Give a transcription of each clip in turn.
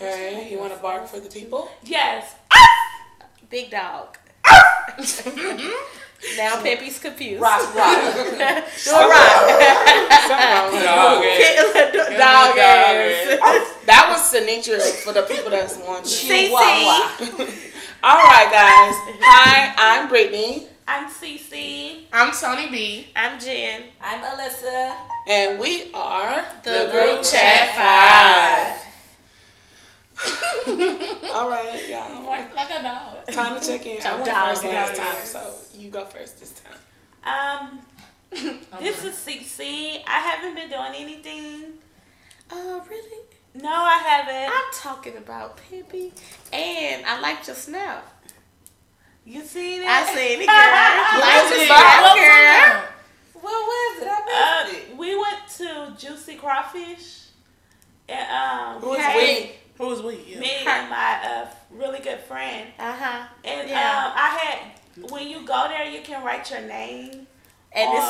Okay, you want to bark for the people? Yes. Big dog. now Peppy's confused. Rock, rock. Do a rock. Dog ass. Dog, dog ass. Oh, that was Sinitra for the people that's watching. CC. All right, guys. Hi, I'm Brittany, I'm Cece. I'm Toni B. I'm Jen. I'm Ellissa. and we are The Group Chat Five. All right, y'all. Like a dog. Time to check in. I went Dog first last ass. time, so you go first this time. Um, this is Cece. I haven't been doing anything. Oh, really? No, I haven't. I'm talking about Peppy, and I liked your snap. You seen it? I seen it, girl. What was Liked it your about? snap, girl. What was it? I missed it. We went to Juicy Crawfish. And, um, Who is hey, Who was we? Yeah. Me and my uh, really good friend. Uh huh. And Yeah. um, I had, when you go there, you can write your name. And On- it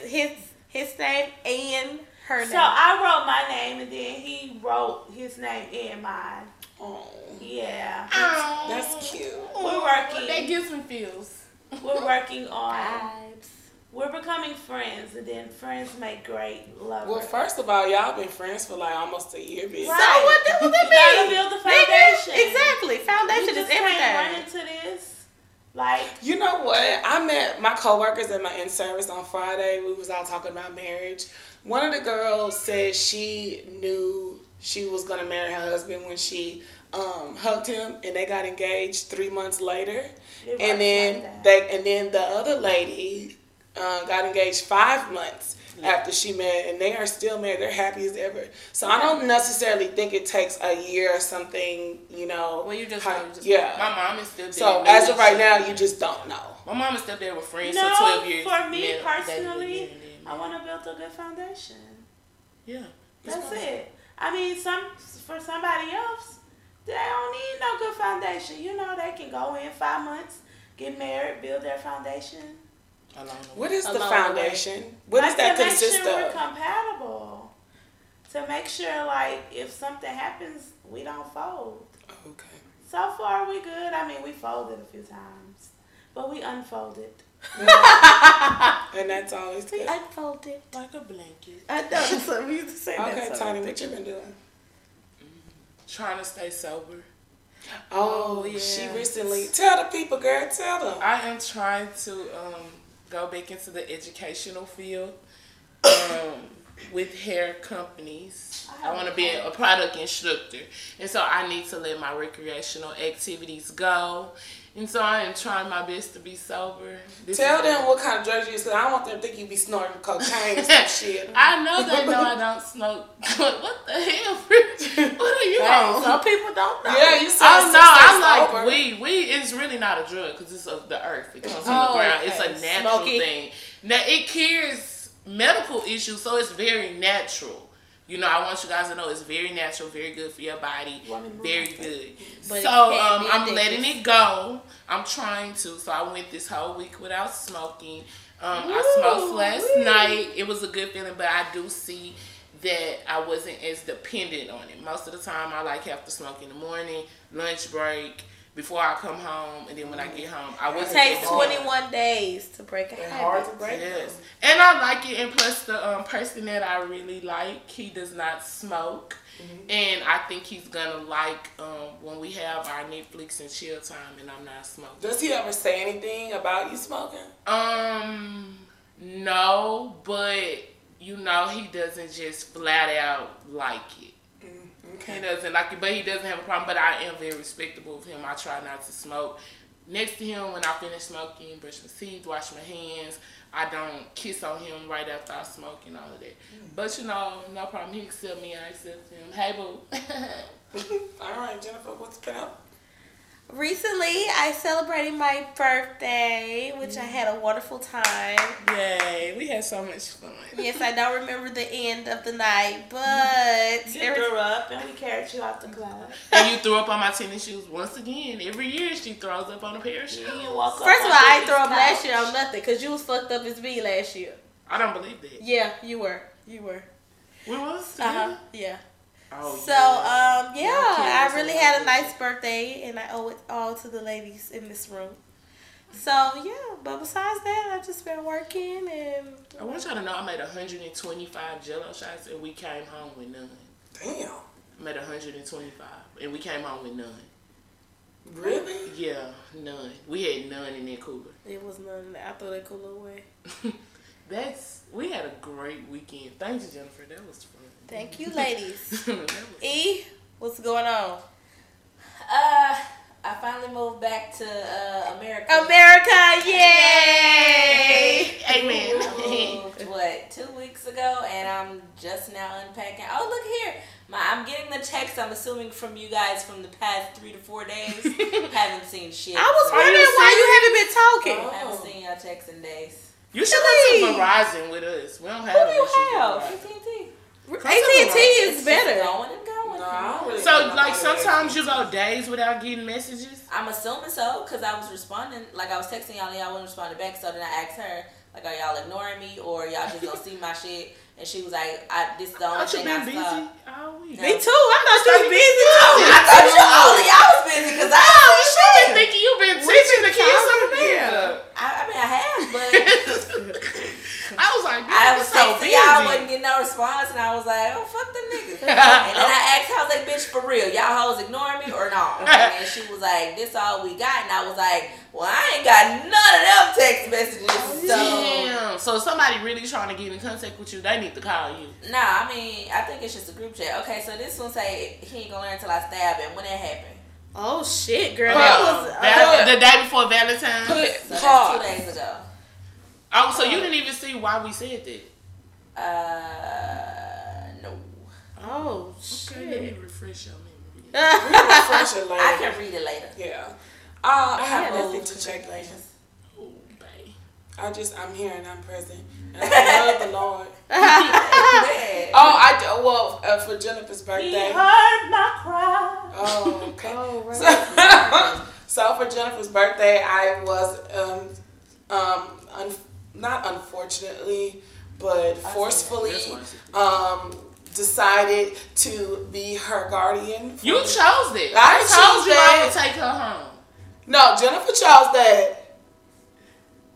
says his his name and her name. So. I wrote my name and then he wrote his name and mine. Oh, Yeah. that's cute. We're working. That gives me feels. We're working on, Vibes. We're becoming friends and then friends make great lovers. Well, first of all, y'all been friends for like almost a year, bitch. So what? That, what that You gotta build the Nigga, foundation. Exactly. You Foundation just is can't run everything. into this. Like, You know what? I met my coworkers at my in service on Friday. We was all talking about marriage. One of the girls said she knew she was gonna marry her husband when she um, hugged him, and they got engaged three months later. it And then like they, and then the other lady uh, got engaged five months after she met, and they are still married. They're happy as ever. So I don't necessarily think it takes a year or something. You know. Well, you just how- just- yeah. My mom is still there. So No as of right now, you just don't know. My mom is still there with friends No, for 12 years. for me Yeah, personally, yeah, yeah, I want to build a good foundation. Yeah. That's it. I mean, some for somebody else, they don't need no good foundation. You know, they can go in five months, get married, build their foundation. Along. What is the Along the foundation? What does Like, that to make consist sure We're compatible. To make sure, like, if something happens, we don't fold. Okay. So far, we good. I mean, we folded a few times, but we unfolded. And that's always good. Unfolded. Like a blanket. I know. That's what we used to say. Okay, that Toni, what you been doing? Trying to stay sober. Oh, yeah. she recently. Tell the people, girl. Tell them. I am trying to um, go back into the educational field um, with hair companies. I want to be a product instructor, and so I need to let my recreational activities go. And so I am trying my best to be sober. This Tell them what kind of drugs you use. 'cause I don't want them to think you be snorting cocaine and some shit. I know they know I don't smoke. But what the hell? What are you on? some people don't know. Yeah, you said Oh no, I like sober. weed. Weed is really not a drug because it's of the earth. It comes from Oh, the ground. okay. It's a natural Smoky. thing. Now it cures medical issues, so it's very natural. You know, I want you guys to know it's very natural, very good for your body, very good. But so um, I'm letting it go. I'm trying to. So I went this whole week without smoking. Um, I smoked last night. It was a good feeling, but I do see that I wasn't as dependent on it. Most of the time, I like have to smoke in the morning, lunch break, before I come home, and then when I get home, I It wasn't. takes 21 days to break a They're hard to break. Yes, and I like it. And plus, the um, person that I really like, he does not smoke, and I think he's gonna like um, when we have our Netflix and chill time, and I'm not smoking. Does he ever say anything about you smoking? Um, no, but you know, he doesn't just flat out like it. He doesn't like it, but he doesn't have a problem. But I am very respectable of him. I try not to smoke next to him when I finish smoking, brush my teeth, wash my hands. I don't kiss on him right after I smoke and all of that. Mm. But you know, no problem. He accept me, I accept him. Hey boo. All right, Jennifer, what's up? Recently, I celebrated my birthday, which I had a wonderful time. Yay, we had so much fun. Yes, I don't remember the end of the night, but You every- grew up and we carried you out the club. And you threw up on my tennis shoes once again. Every year she throws up on a pair of shoes. You walk first of all, I Brittany's ain't throw up last year on nothing because you was fucked up as me last year. I don't believe that. Yeah, you were. You were. We was? Uh huh. Yeah. Oh, So yeah. um yeah, I really had a nice birthday, and I owe it all to the ladies in this room. So yeah, but besides that, I've just been working and. I want y'all to know I made 125 Jello shots and we came home with none. Damn. I made 125 and we came home with none. Really? Yeah, none. We had none in that cooler. It was none. I threw that cooler away. That's we had a great weekend. Thanks, Jennifer. That was fun. Thank you, ladies. E, what's going on? Uh, I finally moved back to uh, America. America, yay! Amen. I moved, what two weeks ago, and I'm just now unpacking. Oh, look here! My, I'm getting the text. I'm assuming from you guys from the past three to four days. haven't seen shit. I was wondering you why you haven't been talking. I haven't seen y'all text in days. You should go to Verizon with us. We don't have Who do you have? Verizon. AT&T. AT&T is better. going and going. No, I really So like sometimes you go days without getting messages. I'm assuming so because I was responding, like I was texting y'all and y'all wasn't responding back. So then I asked her, like, are y'all ignoring me or y'all just don't see my shit? And she was like, I this the only Thought you thing I been busy saw. all week. Me too. I thought you was busy I too. thought you, all of y'all was busy because I Oh, was you should been thinking you've been teaching the kids something Yeah. there. I, I mean, I have, but I was like, I was so texting busy. y'all, wasn't getting no response, and I was like, oh fuck them niggas. and then I asked, I was like, bitch, for real, y'all hoes ignoring me or not? And she was like, this all we got, and I was like, well, I ain't got none of them text messages, so. Damn. So somebody really trying to get in contact with you, they need to call you. Nah, I mean, I think it's just a group chat. Okay, so this one say he ain't gonna learn until I stab him. When that happened? Oh shit, girl. That was. Val- Uh, the day before Valentine's. Put So that's pause. two days ago. Oh, so you didn't even see why we said that? Uh, no. oh shit. Okay, let me shit. refresh your memory. We refresh it later. I can read it later. Yeah. Uh, I have had nothing to check in. places. Oh, babe. I just, I'm here and I'm present. And I love the Lord. Man. Oh, I do. Well, uh, for Jennifer's birthday. He birthday. heard my cry. Oh, okay. Oh right. So, so for Jennifer's birthday, I was um um un- not unfortunately, but forcefully um decided to be her guardian. You chose it. I I, told chose you that. I would take her home. No, Jennifer chose that.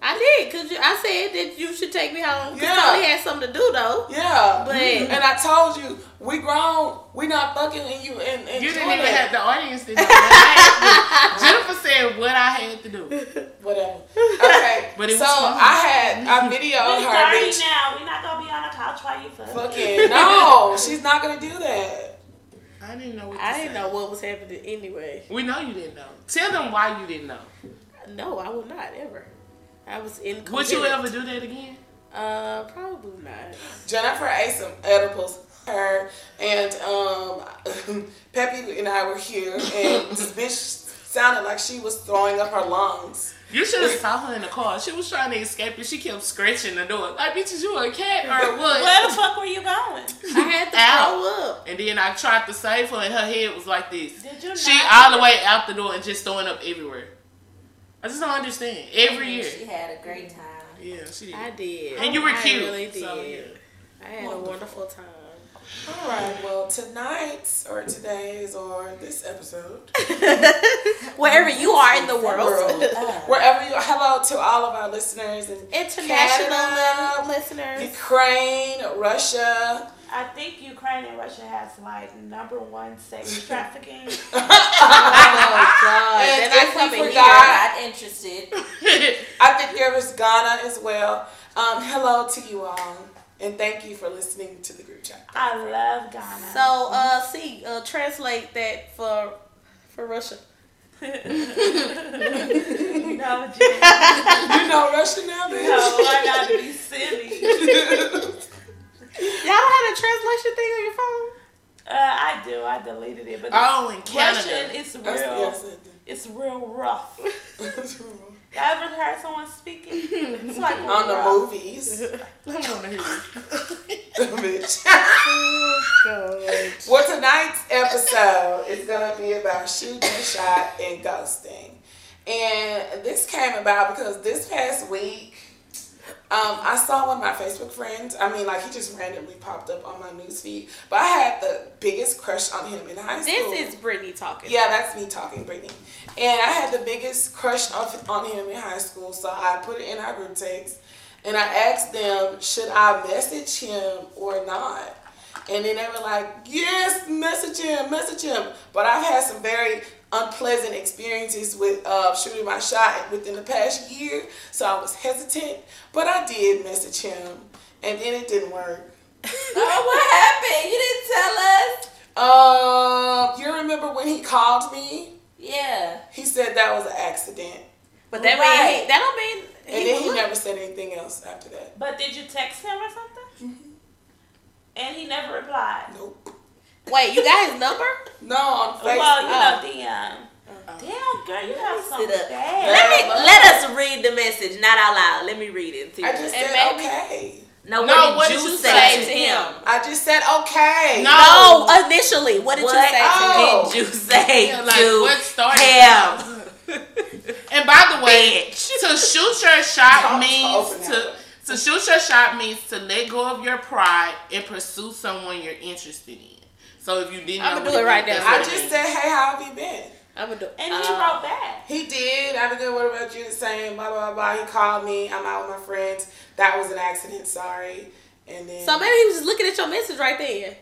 I did, cause you, I said that you should take me home. Cause Yeah. Toni had something to do though. Yeah, But- and I told you we grown, we not fucking, and you and, and You didn't even that. have the audience to know. what I had to do. Jennifer said what I had to do. whatever. Okay, But it so was fun. I had a video of We her. 30 Bitch, now. We not gonna be on the couch while you fuck. fucking no, she's not gonna do that. I didn't know what I say. didn't know what was happening anyway. We know you didn't know. Tell them why you didn't know. No, I will not ever. I was in. Would you ever do that again? Uh, probably not. Jennifer ate some edibles. Her and um, Peppy and I were here, and this bitch sounded like she was throwing up her lungs. You should have saw her in the car. She was trying to escape and she kept scratching the door. Like, bitch, is you a cat or what? Where the fuck were you going? I had to Ow. throw up. And then I tried to save her, and her head was like this. Did you She not? all the way out the door and just throwing up everywhere. I just don't understand. Every year. She had a great time. Yeah, she did. I did. And you were I cute. really did. So, yeah. I had a wonderful time. All right, well, tonight's or today's or this episode, Wherever you are in the world. world, wherever you, are, hello to all of our listeners in International Canada, listeners. Ukraine, Russia. I think Ukraine and Russia has like number one sex trafficking. Oh God! And Then if I come we in forgot- here. Not interested. I think there was Ghana as well. Um, hello to you all, and thank you for listening to the group chat. I love Ghana. So, uh, see, uh, translate that for for Russia. no, Jen. You know Russian now, bitch. No, I gotta be silly. Y'all don't have a translation thing on your phone? Uh, I do. I deleted it, but Oh, in Russian Canada. it's That's- real. yes, It's real rough. it- Y'all ever heard someone speaking? It's like on the rough. movies, I want to hear this. bitch. Oh God! Well, tonight's episode is gonna be about shooting, a shot, and ghosting. And this came about because this past week, Um, I saw one of my Facebook friends. I mean, like he just randomly popped up on my newsfeed. But I had the biggest crush on him in high school. This is Brittany talking. Yeah, that's me talking, Brittany. And I had the biggest crush of, on him in high school, so I put it in our group text, and I asked them, should I message him or not? And then they were like, yes, message him, message him. But I've had some very unpleasant experiences with uh, shooting my shot within the past year, so I was hesitant. But I did message him, and then it didn't work. oh, what happened? You didn't tell us. Um, you remember when he called me? Yeah. He said that was an accident. But that Right. mean that don't mean And then he never said anything else after that. But did you text him or something? Mm-hmm. And he never replied. Nope. Wait, you got his number? No, on Facebook. Well, you know, Oh. DM. Uh-uh. Damn, girl, you have Sit something up. bad. Let me Yeah. let uh-uh. us read the message, not out loud. Let me read it. I just And said maybe- okay. no, what No, did what you, did you say, say to to him? him? I just said okay. No. No, initially. What did What you say to oh. him? Oh. did you say Yeah, like, to what started him? And by the way, Bitch. to shoot your shot means to to shoot your shot means to let go of your pride and pursue someone you're interested in. So if you didn't, I'ma do it right now. I just means. said, hey, how have you been? I'm gonna do. It. And he Uh, wrote back. He did. I've been good. What about you? Saying blah blah blah. He called me. I'm out with my friends. That was an accident. Sorry. And then So maybe he was just looking at your message right there.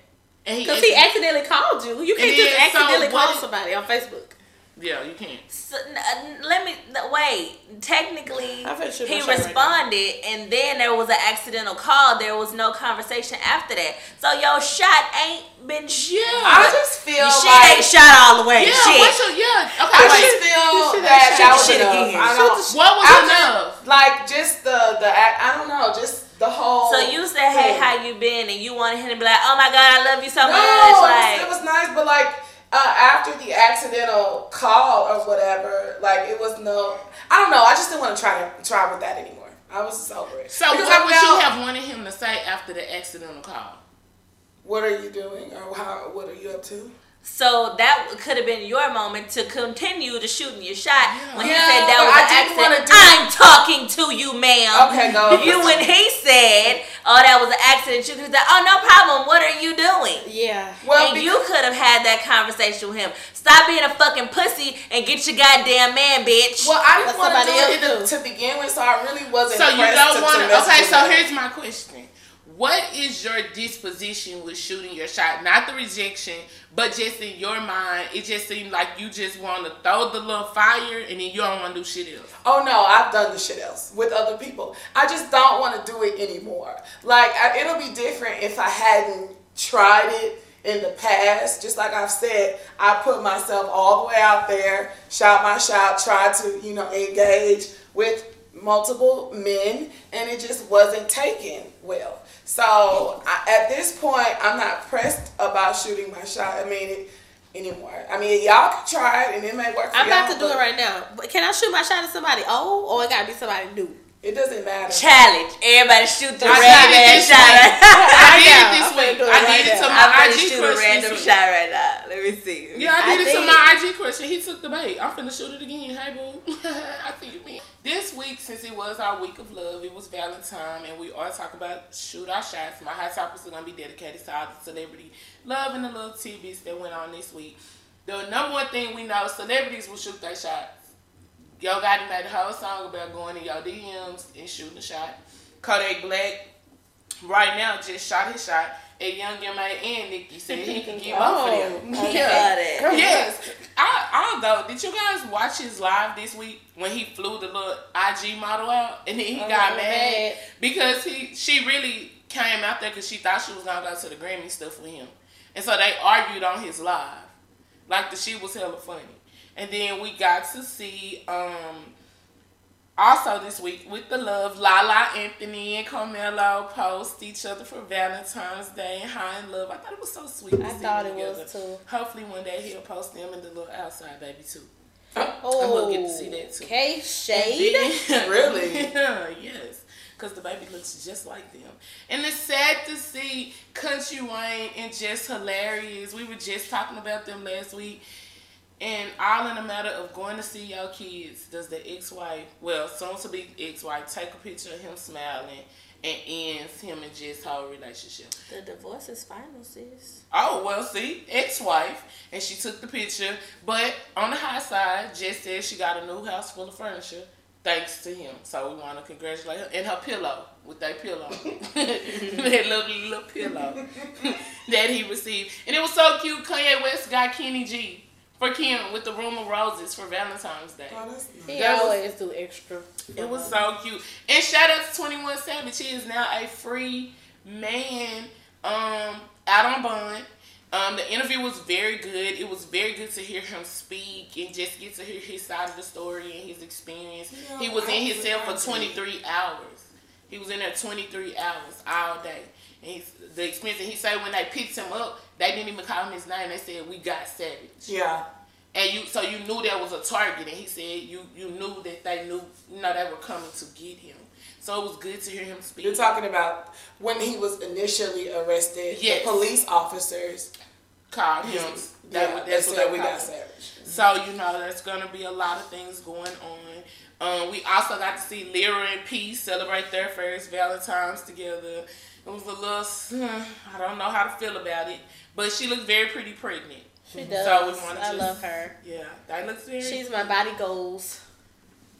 And he, Because he accidentally called you. You can't just then, so accidentally what call somebody on Facebook. Yeah, you can't. So, n- uh, let me n- wait. Technically, I'm finna shoot he my shot right responded, and then there was an accidental call. There was no conversation after that. So your shot ain't been. Sh- I just feel Your shit like ain't shot all the way. Yeah, shit. what's your yeah? Okay, I Okay, just feel shit that ain't that was shit enough. again. I don't. the What was I just- enough? Like just the the act. I don't know. Just the whole. So you said, "Hey, thing. how you been?" And you wanted him to be like, "Oh my god, I love you so No, much." it, was, Like, it was nice, but like uh, after the accidental call or whatever, like it was no. I don't know. I just didn't want to try to try with that anymore. I was just over it. So Because what would you have wanted him to say after the accidental call? What are you doing, or how? What are you up to? So that could have been your moment to continue to shooting your shot when he Yeah, said that was an accident. do- I'm talking to you, ma'am. Okay, go. You when he said, "Oh, that was an accident," you could say, "Oh, no problem. What are you doing?" Yeah. Well, and you could have had that conversation with him. Stop being a fucking pussy and get your goddamn man, bitch. Well, I didn't Let want to do it to, to begin with, so I really wasn't. So you don't want to to. Okay, so here's my question: What is your disposition with shooting your shot? Not the rejection, but just in your mind, it just seemed like you just want to throw the little fire, and then you don't want to do shit else. Oh no, I've done the shit else with other people. I just don't want to do it anymore. Like I, it'll be different if I hadn't tried it in the past. Just like I've said, I put myself all the way out there, shot my shot, tried to you know engage with multiple men, and it just wasn't taken well. So I, at this point, I'm not pressed about shooting my shot. I mean it anymore. I mean y'all can try it, and it may work. For I'm about y'all, to do it right now. But can I shoot my shot at somebody old or it gotta be somebody new? It doesn't matter. Challenge. Everybody shoot the I random ass shot. right- I did it this I'm week. I did it to now. my I'm gonna IG shoot a random shot right now. Let me see. Yeah, I did I it to my IG crush, and he took the bait. I'm finna shoot it again. Hey, boo. I see you, man. This week, since it was our week of love, it was Valentine, and we all talk about shoot our shots. My hot topics are gonna be dedicated to all the celebrity love and the little tidbits that went on this week. The number one thing we know, celebrities will shoot their shots. Yo Gotti made a whole song about going in your DMs and shooting a shot. Kodak Black, right now, just shot his shot. And Young M.A. and Nicki said he can get both of them. I saw Yeah. Yes. I, I don't know. Did you guys watch his live this week when he flew the little IG model out and then he Oh, got mad. mad because he she really came out there because she thought she was gonna go to the Grammy stuff with him, and so they argued on his live, like the shit was hella funny. And then we got to see um also this week with the love, Lala Anthony and Carmelo post each other for Valentine's Day and High in Love. I thought it was so sweet. to I thought them it was too. Hopefully one day he'll post them and the little outside baby too. Oh, gonna get to see that too. Okay, shade. Really? yes. Because the baby looks just like them. And it's sad to see Country Wayne and Jess Hilarious. We were just talking about them last week. And all in a matter of going to see your kids, does the ex-wife, well, soon to be ex-wife, take a picture of him smiling and ends him and Jess' whole relationship. The divorce is final, sis. Oh well, see, ex-wife, and she took the picture. But on the high side, Jess said she got a new house full of furniture, thanks to him. So we want to congratulate her and her pillow with that pillow, that lovely little pillow that he received, and it was so cute. Kanye West got Kenny G for Kim with the room of roses for Valentine's Day. Oh, that's nice. He That was- always do extra. It was so cute. And shout out to 21 Savage. He is now a free man um, out on bond. Um, the interview was very good. It was very good to hear him speak and just get to hear his side of the story and his experience. Yeah, he was in his cell for 23 hours. He was in there 23 hours all day. He's, the experience, and he said when they picked him up, they didn't even call him his name. They said, we got Savage. Yeah. And you, so you knew there was a target, and he said you, you knew that they knew, you know, they were coming to get him. So it was good to hear him speak. You're talking about when he was initially arrested. Yes. The police officers. called him. That, yeah, that's what they we got savage. So you know, there's gonna be a lot of things going on. Um, we also got to see Lyra and Peace celebrate their first Valentine's together. It was a little, I don't know how to feel about it, but she looked very pretty pregnant. She does. So we wanna I just- love her. Yeah, that looks very. She's my body goals.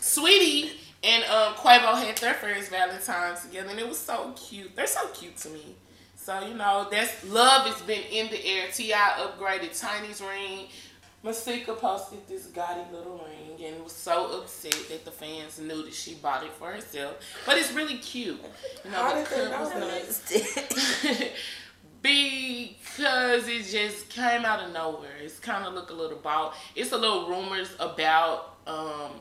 Saweetie and um, Quavo had their first Valentine's together, and it was so cute. They're so cute to me. So you know, that's love has been in the air. T.I. upgraded Tiny's ring. Masika posted this gaudy little ring and was so upset that the fans knew that she bought it for herself. But it's really cute. You know, How the did they cut was nice. because it just came out of nowhere. It's kind of look a little bald. It's a little rumors about um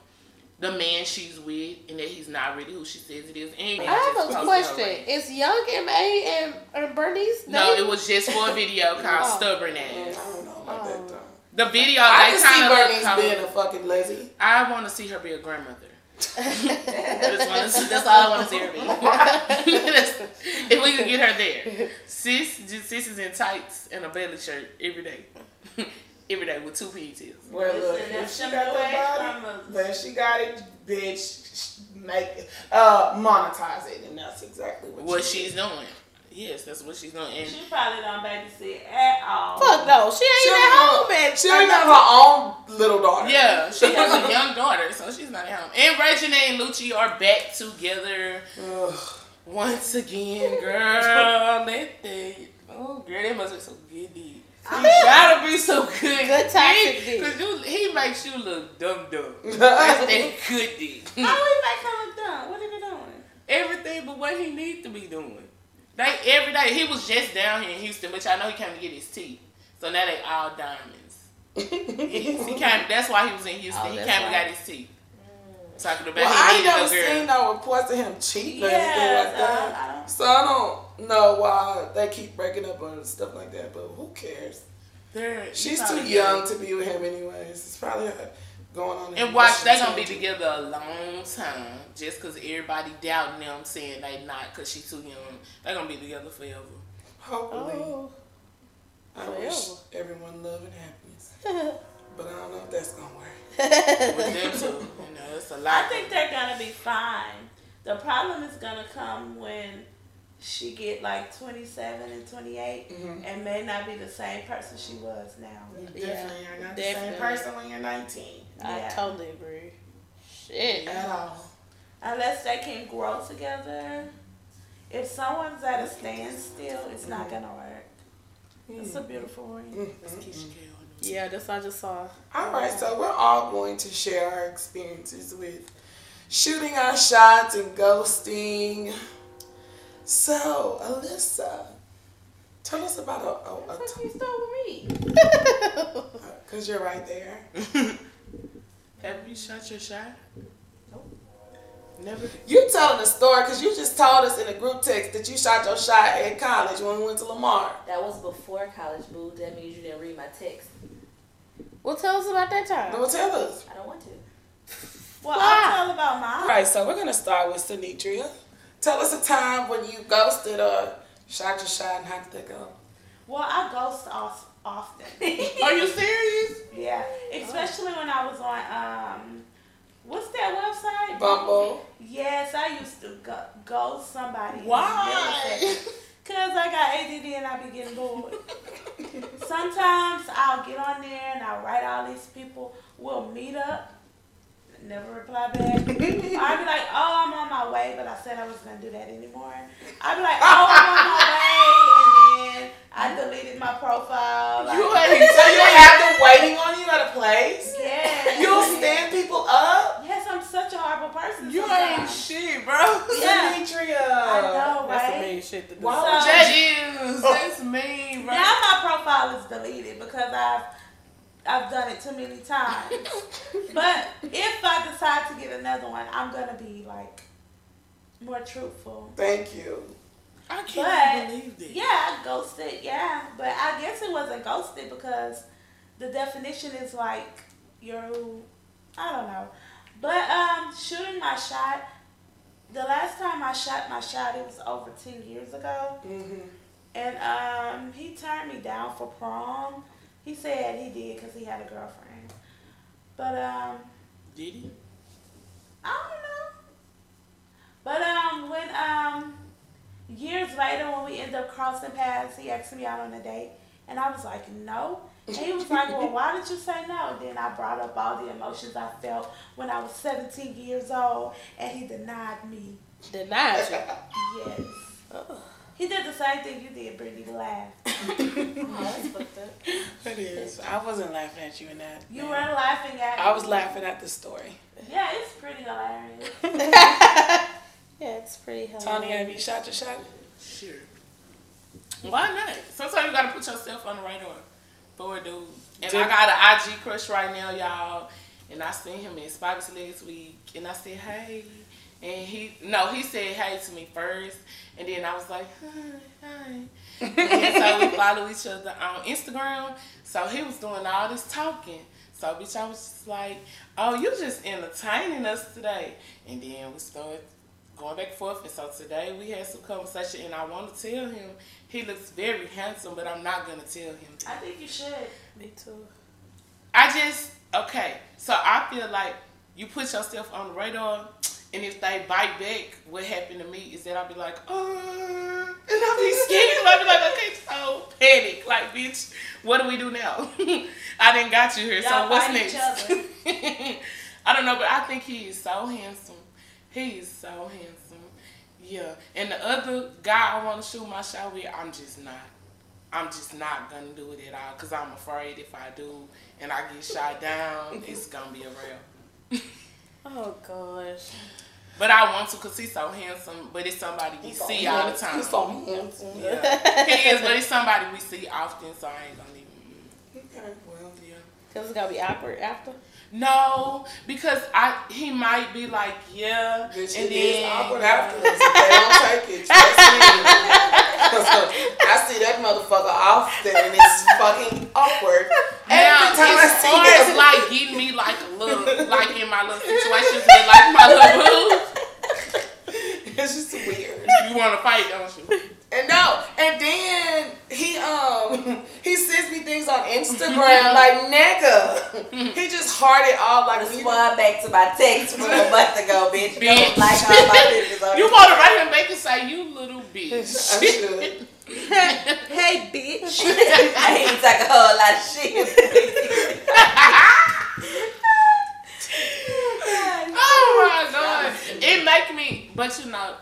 the man she's with and that he's not really who she says it is. And I have a question. ring. Is Young M.A. and, and Bernice No, dating? it was just for a video called Oh. Stubborn I Ass. don't know about that though. The video, I they can see kind Bernice look being a fucking lesbian. I want to see her be a grandmother. I see- that's all I want to see her be. If we could get her there, sis, sis is in tights and a belly shirt every day, every day with two pigtails. Well, look, if that's she got new that body, grandmothers. then she got it, bitch. Make it, uh, monetize it, and that's exactly what, What she she's doing, yes, that's what she's doing. And She probably don't babysit at all. Fuck no, she She ain't don't at home even- and She don't even have her own little daughter. yeah, she has a young daughter, so she's not at home. And Reginae and Lucci are back together Ugh. once again, girl. Let they, oh girl, they must be so good. Dude. He gotta be so good. Good toxic he, dick. Cause you, he makes you look dumb dumb. That's that good dick. How we make her look dumb? What are they doing? Everything but what he needs to be doing. They every day he was just down here in Houston, which I know he came to get his teeth. So now they all diamonds. Yes, he came. That's why he was in Houston. Oh, he that's came and why. got his teeth. Talking about Well, I ain't never a seen no reports of him cheating or anything like so that. I So I don't know why they keep breaking up and stuff like that. But who cares? They're- She's too young got- to be with him anyways. It's probably uh, going on. And watch, they're gonna be together a long time. Just cause everybody doubting them, saying they not, cause she too young. They're gonna be together forever. Hopefully, Oh. I wish everyone love and happiness. But I don't know if that's gonna work. With them two, you know, it's a lot. I think they're gonna be fine. The problem is gonna come when she get like 27 and 28 Mhm. and may not be the same person she was now. You Yeah, definitely are not the same person when you're 19 I Yeah. totally agree. Shit. at all. Unless they can grow together. If someone's at a standstill, it's not gonna work. It's a beautiful ring. That's Keisha K on the- Yeah, that's what I just saw. All right, so we're all going to share our experiences with shooting our shots and ghosting. So, Ellissa, tell us about a, a, a What you start with me? Uh, Cause you're right there. Have you shot your shot? Nope. Never. You telling a story because you just told us in a group text that you shot your shot at college when we went to Lamar. That was before college, boo. That means you didn't read my text. Well, tell us about that time. No, tell us. I don't want to. Well, Why? I'll tell about mine. right, so we're gonna start with Sinitria. Tell us a time when you ghosted or shot your shot and how did that go? Well, I ghost off often. Are you serious? Yeah, especially oh. when I was on um, what's that website? Bumble. Yes, I used to go, go somebody. Why? Cause I got ADD and I be getting bored. Sometimes I'll get on there and I'll write all these people. We'll meet up. Never reply back. I'd be like, oh, I'm on my way, but I said I was gonna do that anymore. I'd be like, oh, I'm on my way and I deleted my profile. Like, You ain't, so you have them waiting on you at a place? yeah. You'll stand people up? Yes, I'm such a horrible person. You ain't sometimes. shit, bro. Yeah. Demetria. I know, That's right? some mean shit to do. Why So- would That you? is, that's oh. mean, bro. Now my profile is deleted because I've I've done it too many times. but if I decide to get another one, I'm gonna be like more truthful. Thank you. I can't But believe this. yeah, I ghosted. Yeah, but I guess it wasn't ghosted because the definition is like you're. I don't know, but um, shooting my shot. The last time I shot my shot, it was over ten years ago. Mm-hmm. And um, he turned me down for prom. He said he did because he had a girlfriend. But um, Did he? I don't know. But um, when um, years later when we ended up crossing paths, he asked me out on a date, and I was like, no. And he was like, well, why did you say no? Then I brought up all the emotions I felt when I was 17 years old, and he denied me. Denied you. Yes. He did the same thing you did, Brittany, laugh. Oh, that's fucked up. It is. I wasn't laughing at you in that. You man. were laughing at I was laughing at the story. Yeah, it's pretty hilarious. Yeah, it's pretty hilarious. Toni, have you shot your shot? Sure. Why not? Sometimes you gotta put yourself on the radar for a dude. And I got an IG crush right now, y'all. And I seen him in Spikes last week, and I said, "Hey," and he no, he said hey to me first, and then I was like, "Hi, hi." and so we follow each other on Instagram. So he was doing all this talking. So bitch, I was just like, "Oh, you just entertaining us today," and then we started going back and forth. And so today we had some conversation, and I want to tell him he looks very handsome, but I'm not gonna tell him. I think you should. Me too. I just okay. So I feel like you put yourself on the radar, and if they bite back, what happened to me is that I'll be like, oh, and I'll be scared. I'll be like, okay, so panic, like, bitch, what do we do now? I didn't got you here, so Y'all what's next? I don't know, but I think he is so handsome. He is so handsome. Yeah, and the other guy I want to shoot my shot with, I'm just not. I'm just not gonna do it at all because I'm afraid if I do and I get shot down, it's gonna be a rail. Oh gosh. But I want to because he's so handsome, but it's somebody we see all the time. He's so handsome. Yeah. he is, but it's somebody we see often, so I ain't gonna even. Okay. Well, yeah. Cause it's gonna be awkward after. No, because I he might be like, yeah, Bitch, and it is then awkward afterwards if they don't take it. Trust me. I see that motherfucker often and it's fucking awkward. Now, Every time I as see far him. as like getting me like a little, like in my little situations with like my little boo, It's just weird. you want to fight, don't you? And no, and then he um he sends me things on Instagram like nigga. He just hearted all like we- Respond back to my text from a month ago, bitch. Bitch. Don't like all my pictures on You this. want to write him back and say, you little bitch. I should. hey, bitch. I ain't talk a whole lot of shit. oh my god, it make me. But you know,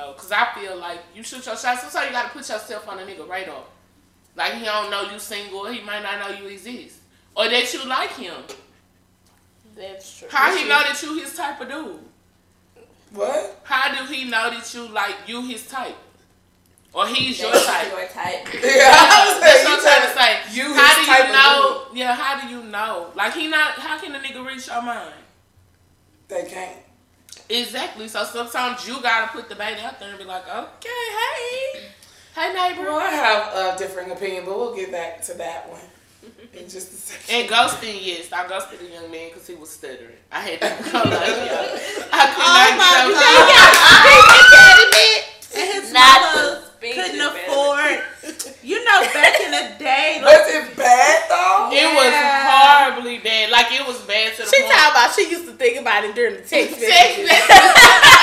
I don't know, cause I feel like you shoot your shot. Sometimes you gotta put yourself on a nigga radar. Like he don't know you single, he might not know you exist, or that you like him. That's true. How he know that you his type of dude? What? How do he know that you like you his type, or he's your type? Your type. Yeah, I was That's what I'm you trying to say. you how his do type you know? Yeah, how do you know? Like he not. How can a nigga reach your mind? They can't. Exactly. So sometimes you gotta put the bait out there and be like, okay, hey, hey neighbor. Well, I have a differing opinion, but we'll get back to that one in just a second. And ghosting, yes, I ghosted a young man because he was stuttering. I had to go like, yeah. I could Oh not my get over- And his Not mama couldn't afford. You know, back in the day, like, Was it bad though? It was horribly bad. Like it was bad to the She point. talking about she used to think about it during the text Text message. message.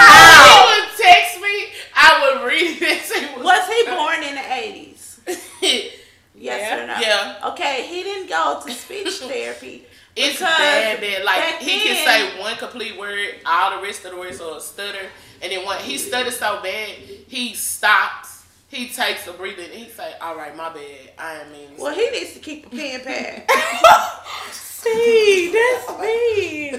he would text me, I would read this. and Was he born in the eighties? Yes Yeah. or no? Yeah. Okay, he didn't go to speech therapy. It's because bad, bad. Like back he can say one complete word, all the rest of the words are a stutter, and then when he stutters so bad, he stops. He takes a breather and he say, "All right, my bad. I am mean." Well, he needs to keep a pen pad. See, that's me.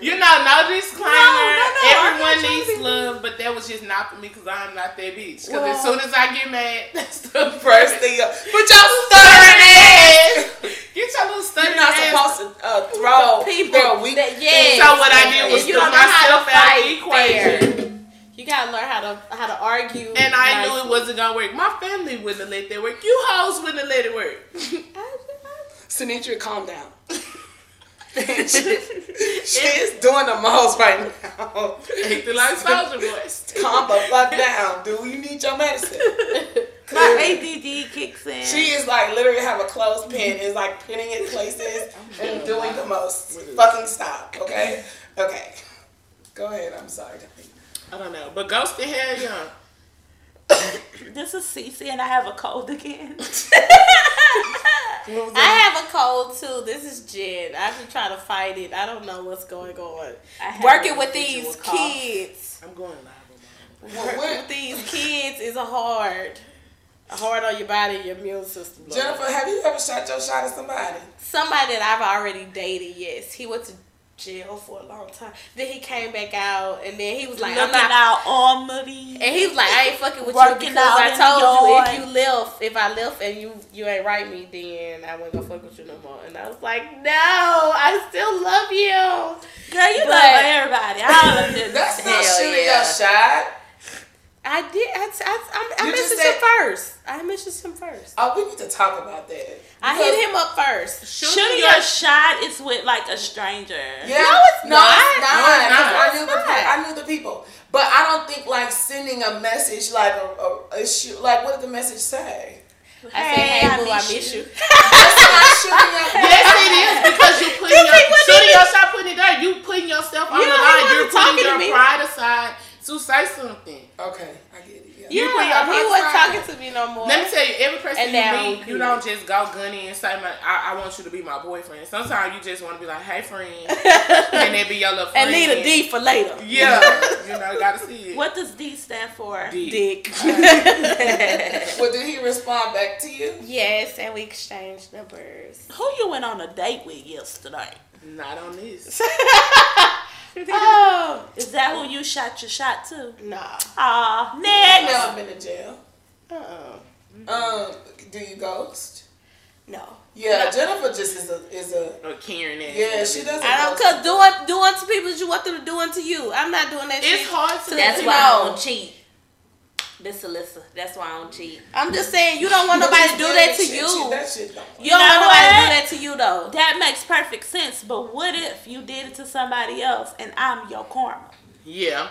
You know, no disclaimer. No, no, no, Everyone not trying to needs love, but that was just not for me because I'm not that bitch. Because Well- as soon as I get mad, that's the First first thing, up. put your stuttering ass. Get your little stuttering You're not ass. supposed to uh, throw People their weak. that- yes. So what I did was you put don't know how myself out of the fight equation. fair. You gotta learn how to how to argue. And I knew it wasn't gonna work. My family wouldn't have let that work. You hoes wouldn't have let it work. Sinitra, calm down. she, she is doing the most right now. Acting like soldier boys. Calm the fuck down, dude. You need your medicine. My ADD kicks in. She is like literally have a closed pen, is like pinning it places and doing the most. Fucking stop, okay? Okay. Go ahead, I'm sorry. I don't know, but Ghost in Hell Young. this is Cece and I have a cold again. I have a cold too. This is Jen. I've been trying to fight it. I don't know what's going on. Working with residual these cough. kids. I'm going live on What, Working what, with these kids is a hard. Hard on your body, your immune system. Lord. Jennifer, have you ever shot your shot at somebody? Somebody that I've already dated, yes. He went to jail for a long time. Then he came back out and then he was like, I'm not out all muddy. And he was like, I ain't fucking with you because out I in the told you yard. if you left, if I left and you you ain't write me, then I wasn't gonna fuck with you no more. And I was like, no, I still love you. Girl, you But- love everybody. I understand. That's not Hell shooting yeah. your shot. I did. I I, I, I You messaged said- him first. I messaged him first. Oh, we need to talk about that. I hit him up first. Shooting your shot is with like a stranger. Yeah, No, it's no, not. it's not. No, it's not. I knew the not. I knew the people, but I don't think like sending a message like a, a, a shoot. Like, what did the message say? I said, hey, boo, I miss you. That's not shooting your. Yes, it is because you putting your shooting your shot, putting it there. You putting yourself on you the line. You're putting your me. pride aside to say something. Okay, I get it. Yeah. You yeah he wasn't talking to me no more. Let me tell you, every person And you now meet, you cool. don't just go gunny and say, my, I, I want you to be my boyfriend. Sometimes you just want to be like, hey, friend. and then be your little friend. and need a D for later. Yeah. you know, you got to see it. What does D stand for? D. Dick. Well, did he respond back to you? yes, and we exchanged numbers. Who you went on a date with yesterday? Not on this. Oh Is that who you shot your shot to? nah. Aw, I've never been to jail. Uh-uh. Um, do you ghost? No. Yeah, Jennifer just is a is a. Or Karen ass. Yeah, she doesn't. I don't ghost. cause doing doing to people that you want them to do unto you. I'm not doing that It's shit. hard to That's You why know. I don't cheat. This Ellissa. That's why I don't cheat. I'm just saying you don't want nobody to do that to you. That shit don't. You don't want nobody to do that to you though. That makes perfect sense. But what if you did it to somebody else and I'm your karma? Yeah.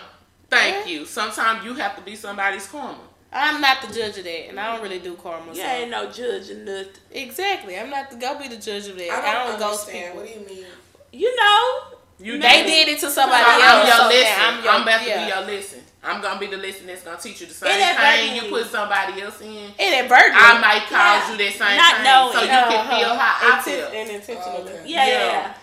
Thank you. Sometimes you have to be somebody's karma. I'm not the judge of that, and I don't really do karma. You so- ain't no judge or nothing. Exactly. I'm not the go be the judge of that. I I don't, don't, ghost understand. people. What do you mean? You know, You They did it to somebody else. I'm else. your so lesson. now I'm, I'm, your, about to yeah. be your lesson. I'm gonna be the lesson that's gonna teach you the same thing you put somebody else in. Inadvertently. I might cause Yeah. you that same Not thing, knowing. so you can Uh-huh. feel how I Inten- feel. and intentionally. Okay. yeah, yeah. Yeah. yeah.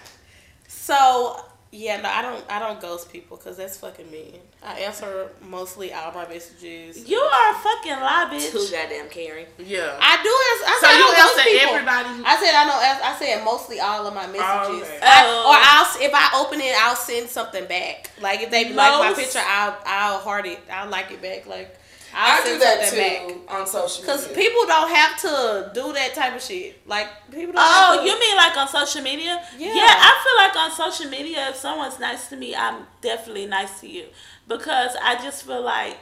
So yeah, no, I don't. I don't ghost people because that's fucking mean. I answer mostly all my messages. You are a fucking lie, Too bitch. goddamn caring. Yeah. I do. Answer, I so said I you don't answer people. everybody. I said I know. I said mostly all of my messages. okay. I- Oh. or I'll if I open it, I'll send something back. Like if they like my picture, I'll I'll heart it. I'll like it back. Like I I'll do that too back. on social media. Cause people don't have to do that type of shit. Like people don't. Oh, have to, you mean like on social media? Yeah. I feel like on social media, if someone's nice to me, I'm definitely nice to you because I just feel like.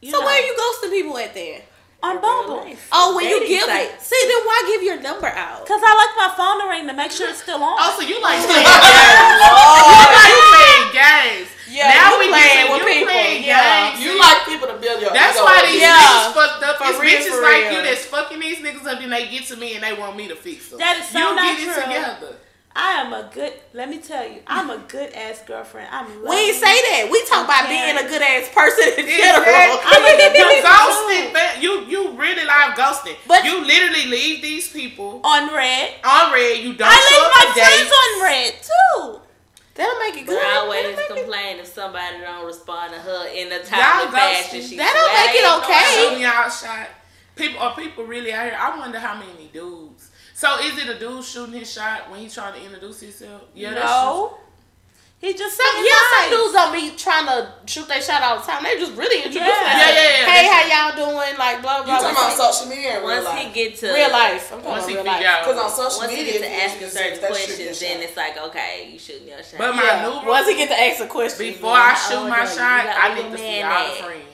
You So know, where are you ghosting people at then? On Bumble? Oh, when you Dating give it. sites. See, then why give your number out? Cause I like my phone to ring to make sure it's still on. Oh, so you like oh, playing games? you like playing games? Yeah, now you we playing get with you people, playing yeah. games. you like people to build your. That's ego why up. these Yeah. niggas fucked up. For It's real, bitches for like real. you that's fucking these niggas up and they get to me and they want me to fix them. That is so you not get it true. together. I am a good. Let me tell you, I'm a good ass girlfriend. I'm. We ain't say that. We talk about being a good ass person in general. I Exactly. you ghosting, man. You you really like ghosting. But- you literally leave these people on red. on red. You don't I show leave up my for friends dates. on red too. That'll make it But good. I always That'll it- complain if somebody don't respond to her in a Y'all timely fashion. She That don't make it they ain't okay. Shooting y'all shot. People are people really out here. I wonder how many dudes. So is it a dude shooting his shot when he's trying to introduce himself? Yeah, that's no. He just Some, saying yeah, some dudes don't be trying to shoot their shot all the time. They just really introduce Yeah. themselves. Yeah, yeah, yeah. Hey, how y'all doing? Like blah You blah. talking blah. about social media and real Once he get to real life. I'm talking Once about he real figure life. out. Because on social once he media, get to if you asking certain that questions, then it's like, okay, you shooting your shot. But my Yeah. new Once he get to ask a question, before I shoot oh, my no, shot, I I a need to little see man all the friends.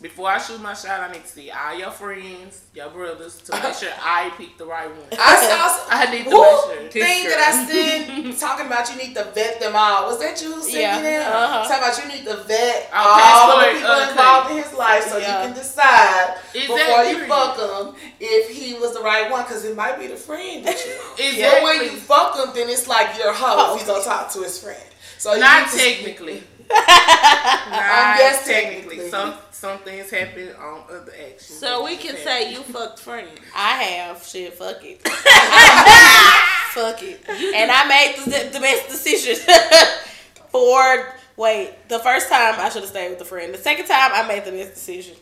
Before I shoot my shot, I need to see all your friends, your brothers, to make sure I pick the right one. I saw I need to Who make sure. thing that I seen talking about you need to vet them all. Was that you who said Yeah. that? Uh-huh. Talking about you need to vet Oh, all the people uh, involved in his life so Yeah. you can decide before you fuck him if he was the right one because it might be the friend that you. Exactly. But when you fuck him, then it's like your hoe he's gonna talk to his friend. So you Not to- technically. Not guess technically. technically. Some some things happen on other actions. So we can say you fucked friends. I have shit. Fuck it. fuck it. And I made the, the best decision for. Wait, the first time I should have stayed with the friend. The second time I made the best decision.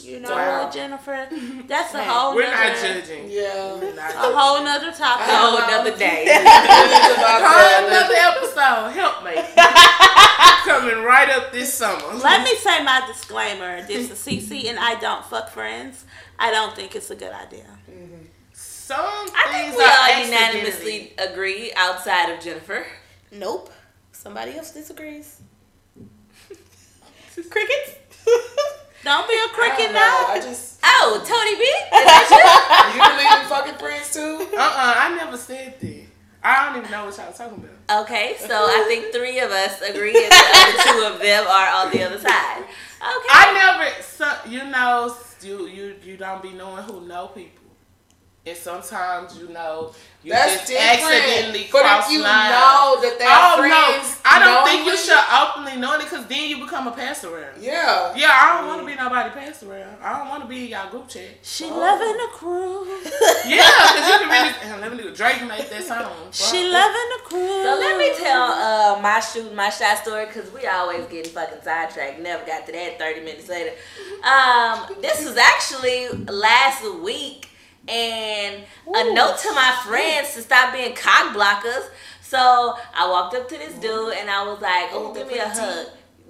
You know Wow. Jennifer? That's a whole. We're nother, not judging. Yeah. Not A whole nother topic. a whole know. another day. About Whole another episode. Help me. Coming right up this summer. Let me say my disclaimer. This is Cece, and I don't fuck friends. I don't think it's a good idea. Some I think we all unanimously agree outside of Jennifer. Nope. Somebody else disagrees. Crickets. Don't be a I cricket don't know. now. I just Oh, Toni B? Is that you believe in fucking friends too? Uh-uh, I never said that. I don't even know what y'all talking about. Okay, so I think three of us agree, and the other two of them are on the other side. Okay. I never, so, you know, you you you don't be knowing who know people, and sometimes you know you That's just different. accidentally but cross if you lines. know that they're oh no, I don't think you should openly know it because then you become a pass around. Yeah. Yeah, I don't want to be nobody pass around. I don't want to be in y'all group chat. She loving the crew. Yeah, because you can really. and Let me do Drake make that song. She Fuck. loving the crew. So let me tell uh, my shoot, my shot story, because we always getting fucking sidetracked. Never got to that 30 minutes later. Um, this was actually last week, and a note to my friends to stop being cock blockers. So I walked up to this dude and I was like, "Oh, give me a hug."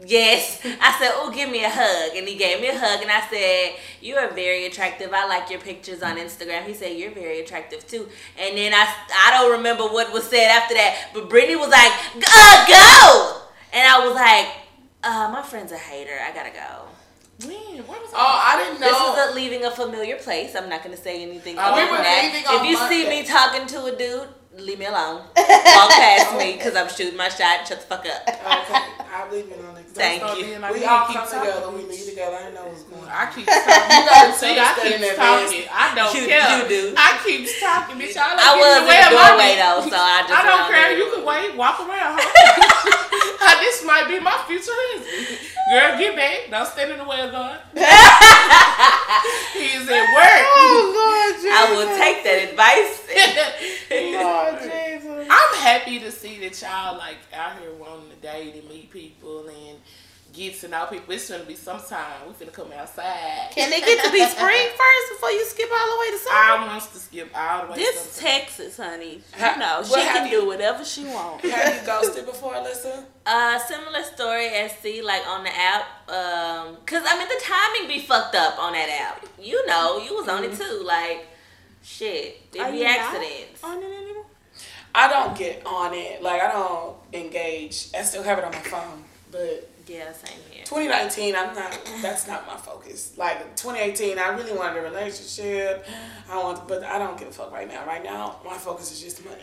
Yes, I said, "Oh, give me a hug," and he gave me a hug, and I said, "You are very attractive. I like your pictures on Instagram." He said, "You're very attractive too." And then I, I don't remember what was said after that, but Brittany was like, "Uh, go," and I was like, "Uh, my friend's a hater. I gotta go." Man, what was Oh, I didn't know. This is a leaving a familiar place. I'm not gonna say anything other we were that. leaving on If you see me talking to a dude, leave me alone. Walk past me because I'm shooting my shot. Shut the fuck up. okay, I believe it on next. Thank you. being like, We you all keep come together. We bitch. leave together. I didn't know what was going on. I keep talking. You gotta See, I understand keep in talking. I don't You- care. you do. I keep talking, bitch. Y'all I don't was in in the way of my doorway though, so I just. I don't care. there. You can wait, walk around. Huh? this might be my future husband. Girl, get back. Don't stand in the way of God. He's at work. Oh Lord, Jesus. I will take that advice. Lord Jesus. I'm happy to see that y'all like out here wanting to date and meet people and get to know people. It's gonna be sometime. We finna come outside. Can they get to be spring first before you skip all the way to summer? I wants to skip all the way. This sometime. Texas, honey. Ha- You know, what she can you- do whatever she wants. Have you ghosted before, Ellissa? Uh, similar story as see like on the app. Um, cause I mean the timing be fucked up on that app. You know, you was on it too. Like, shit, Are it be accidents. On it anymore? I don't get on it. Like I don't engage. I still have it on my phone, but Yeah, same here. 2019, I'm not. That's not my focus. Like 2018, I really wanted a relationship. I want, but I don't give a fuck right now. Right now, my focus is just money.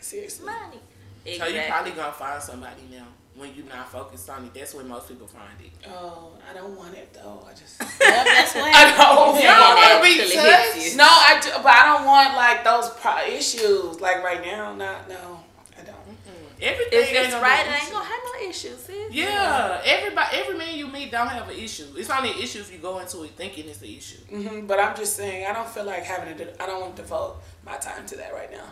Seriously. Money. So Exactly. you probably gonna find somebody now when you're not focused on it. That's when most people find it. Oh, I don't want it though. I just. Yep, that's what I don't. You don't wanna be touched. No, I do, but I don't want like those pro- issues. Like right now, not no. I don't. Everything If it's right, be it an ain't gonna have no issues, sis. Yeah, everybody, every man you meet don't have an issue. It's only an issue if you go into it thinking it's an issue. hmm But I'm just saying, I don't feel like having to. I don't want to devote my time to that right now.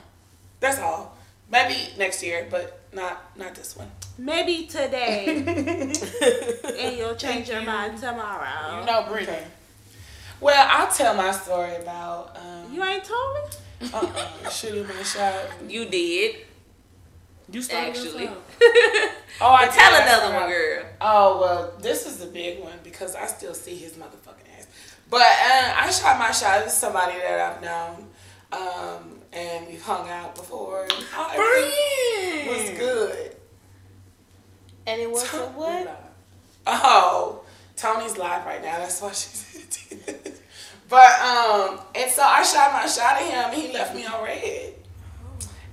That's all. Maybe next year, but not not this one. Maybe today, and you'll change your mind tomorrow. You know, Brittany. Okay. Well, I'll tell my story about um, You ain't told me. uh-uh, shooting my shot. You did. You started this Actually. Oh, I But tell another one, girl. Oh well, this is the big one because I still see his motherfucking ass. But uh, I shot my shot. This is somebody that I've known, um, and we've hung out before. And how everything was good. And it was a what? Oh, Toni's live right now. That's why she's. but um, and so I shot my shot at him, and he left me on red.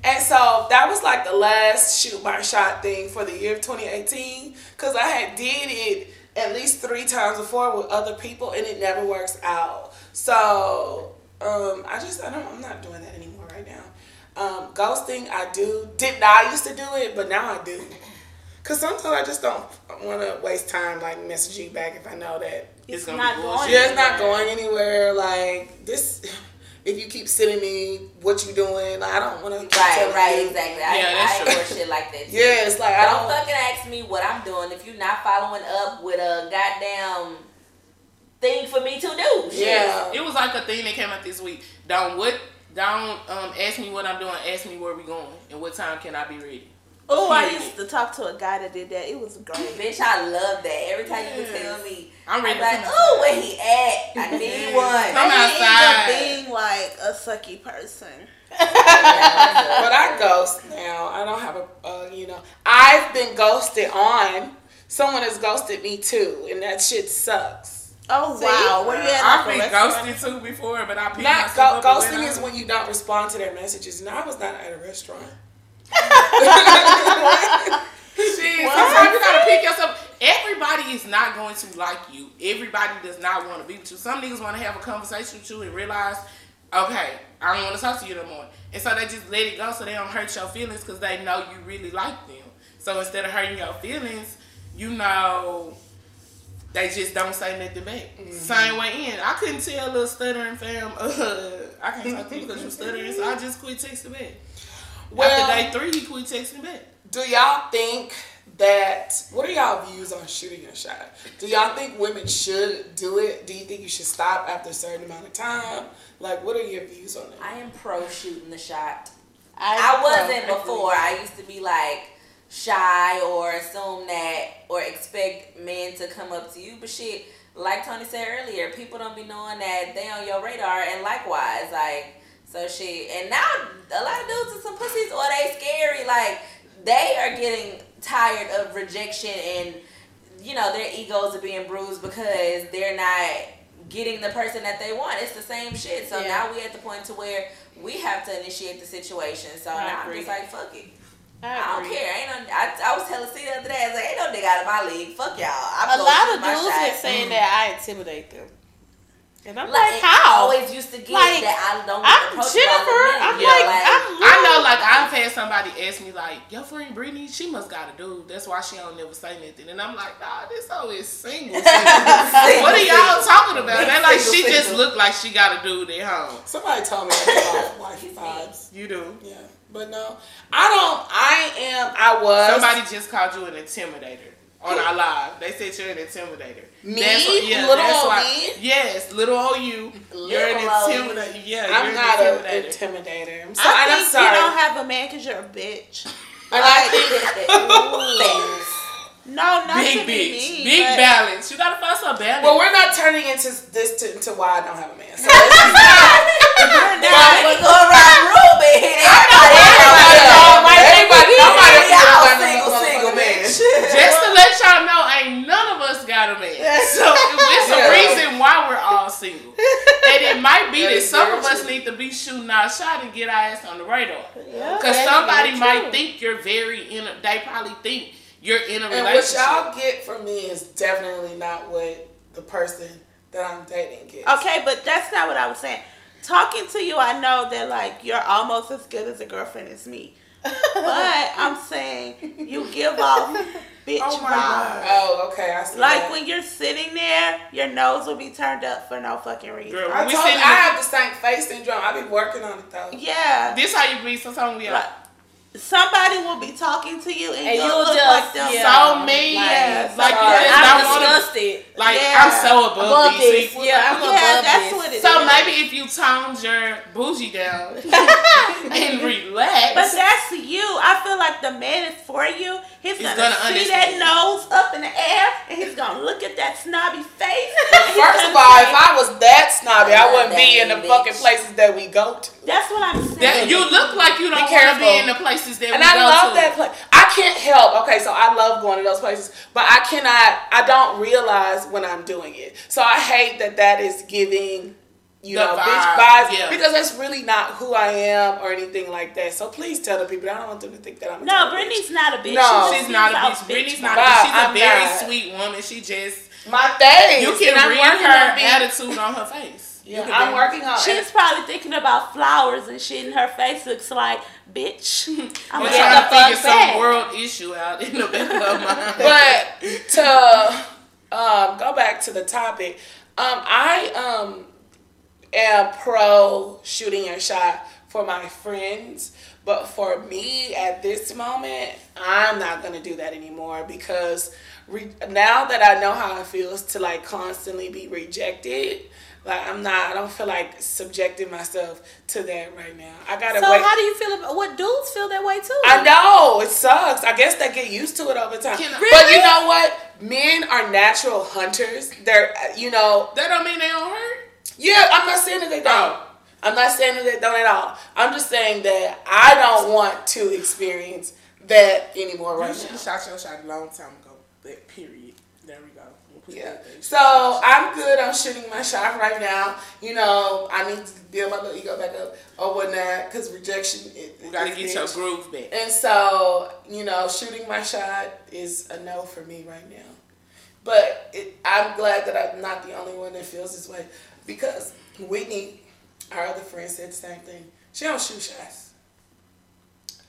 And so that was like the last shoot my shot thing for the year of 2018 because I had did it at least three times before with other people and it never works out. So um, I just I don't I'm not doing that anymore right now. Um, ghosting I do did not used to do it, but now I do. Cause sometimes I just don't want to waste time like messaging back if I know that It's, gonna not be going. bullshit. yeah, it's not going anywhere. Like this, if you keep sending me what you doing, like, I don't want to. Right, right, exactly. I, Yeah, that's I true. ignore shit like that. Too. Yeah, it's like Don't don't. fucking ask me what I'm doing if you're not following up with a goddamn thing for me to do. Shit. Yeah, It was like a thing that came out this week. Don't what? Don't um, ask me what I'm doing. Ask me where we going and what time can I be ready. Oh, I Period. used to talk to a guy that did that. It was great. Bitch, I love that. Every time you would tell me, I'm I'm ready like, oh, where he at? I need one. Come Maybe outside. ended up being like a sucky person. but I ghost now. I don't have a. Uh, you know, I've been ghosted on. Someone has ghosted me too, and that shit sucks. Oh See? wow, were you at I've been restaurant? ghosted too before, but I picked Not myself go- up ghosting is when you don't respond to their messages. And I was not at a restaurant. Shit, sometimes you gotta pick yourself. Everybody is not going to like you. Everybody does not want to be with you. Some niggas want to have a conversation with you and realize, okay, I don't want to talk to you no more. And so they just let it go so they don't hurt your feelings because they know you really like them. So instead of hurting your feelings, you know, they just don't say nothing back. Same way in. I couldn't tell a little stuttering fam, uh, I can't talk to you because you're stuttering, so I just quit texting back. Well- After day three, he quit texting back. Do y'all think that? What are y'all views on shooting a shot? Do y'all think women should do it? Do you think you should stop after a certain amount of time? Like, what are your views on that? I am pro shooting the shot. I wasn't before. I used to be like shy or assume or expect men to come up to you. But shit, like Toni said earlier, people don't be knowing that they on your radar and likewise, like so shit. And now a lot of dudes are some pussies or they scary. Like they are getting tired of rejection and you know, their egos are being bruised because they're not getting the person that they want. It's the same shit. So Yeah. now we at the point to where we have to initiate the situation. So I now I'm just like, fuck it. I, I, don't care. Ain't no, I, I was telling C the other day, I was like, ain't no nigga out of my league. Fuck y'all. I'm A lot of dudes shot. been saying that I intimidate them. And I'm Like, like, I how? always used to get Like, that I don't I'm Jennifer. I'm Yeah, like, like, I'm I know, like I've had somebody ask me, like, "Your friend Brittany, she must got a dude. That's why she don't never say nothing." And I'm like, "Nah, this hoe is single. single. what are y'all talking about?" And they're like, "She Single, just single. looked like she got a dude at home." Somebody told me that about wife vibes. You do. Yeah, but no, I don't. I am. I was Somebody just called you an intimidator on our live. They said you're an intimidator. Me? yeah, Little old why. me? Yes, little old you. you're an Little old you. intimidator. Yeah, I'm not an an intimidator. intimidator. I'm sorry. I and I'm think sorry. you don't have a man because you're a bitch. think Thanks. No, not Big to be bitch, mean, big balance. You gotta find some balance. Well, we're not turning into this to, into why I don't have a man. So this is we're not. We go around everybody. everybody, Everybody, everybody, y'all single, single man. Just to let y'all know, ain't none of us got a man. So it's a Yeah. reason why we're all single. And it might be That that is some of us true. need to be shooting our shot and get our ass on the radar. Yeah, Because that's somebody might true. think you're very in a, they probably think you're in a And what y'all get from me is definitely not what the person that I'm dating gets. Okay, but that's not what I was saying. talking to you, I know that like you're almost as good as a girlfriend as me. but I'm saying you give off oh bitch Oh my vibes. god. Oh, okay. I see Like that. when you're sitting there, your nose will be turned up for no fucking reason. Girl, I we told you, I have the same face syndrome. I've been working on it though. Yeah. This how you be. Sometimes we are Like, somebody will be talking to you and, And you'll you'll look just- like them. yeah. so mean. Yes. like you Sorry. I'm don't want to. disgusted. Like Yeah. I'm so above, Above these this. people. Yeah, I'm Yeah, above that's this. It So maybe if you toned your bougie down and relax, But that's you. I feel like the man is for you. He's, He's gonna, gonna see understand. that nose up in the air and he's gonna look at that snobby face. First of all, if I was that snobby, I wouldn't be in the bitch. fucking places that we go to. That's what I'm saying. that, you look like you don't want to be in the places that And we I go love that place. I can't help. Okay, so I love going to those places, but I cannot. I don't realize when I'm doing it. So I hate that that is giving. You The know, bitch vibe, vibes yeah. because that's really not who I am or anything like that. So please tell the people. I don't want them to think that I'm. A no, total bitch. Brittany's not a bitch. No. She She's not a gives bitch. off Brittany's bitch not a bitch. She's a I'm very not. sweet woman. She just my face. you can and I'm read her on attitude on her face. Yeah, I'm working on. She's probably thinking about flowers and shit, and her face looks like, bitch. I'm I'm trying to figure fuck some back. world issue out in the back of my head. but to um, go back to the topic, um, I um, am pro shooting your shot for my friends, but for me at this moment, I'm not gonna do that anymore because re- now that I know how it feels to like constantly be rejected. Like I'm not. I don't feel like subjecting myself to that right now. I gotta So wait. how do you feel about what dudes feel that way too? I know it sucks. I guess they get used to it over time. Can I- But you know what? Men are natural hunters. They're, uh, you know, That don't mean they don't hurt. Yeah. I'm not saying that they don't. I'm not saying that they don't at all. I'm just saying that I don't want to experience that anymore You right should now. have shot your shot a long time ago. That period. There we go. We'll Yeah. So I'm good. I'm shooting my shot right now. You know, I need to build my little ego back up or whatnot because rejection. It, we gotta get your groove back. And so, you know, shooting my shot is a no for me right now. But it, I'm glad that I'm not the only one that feels this way because Whitney, our other friend, said the same thing. She don't shoot shots,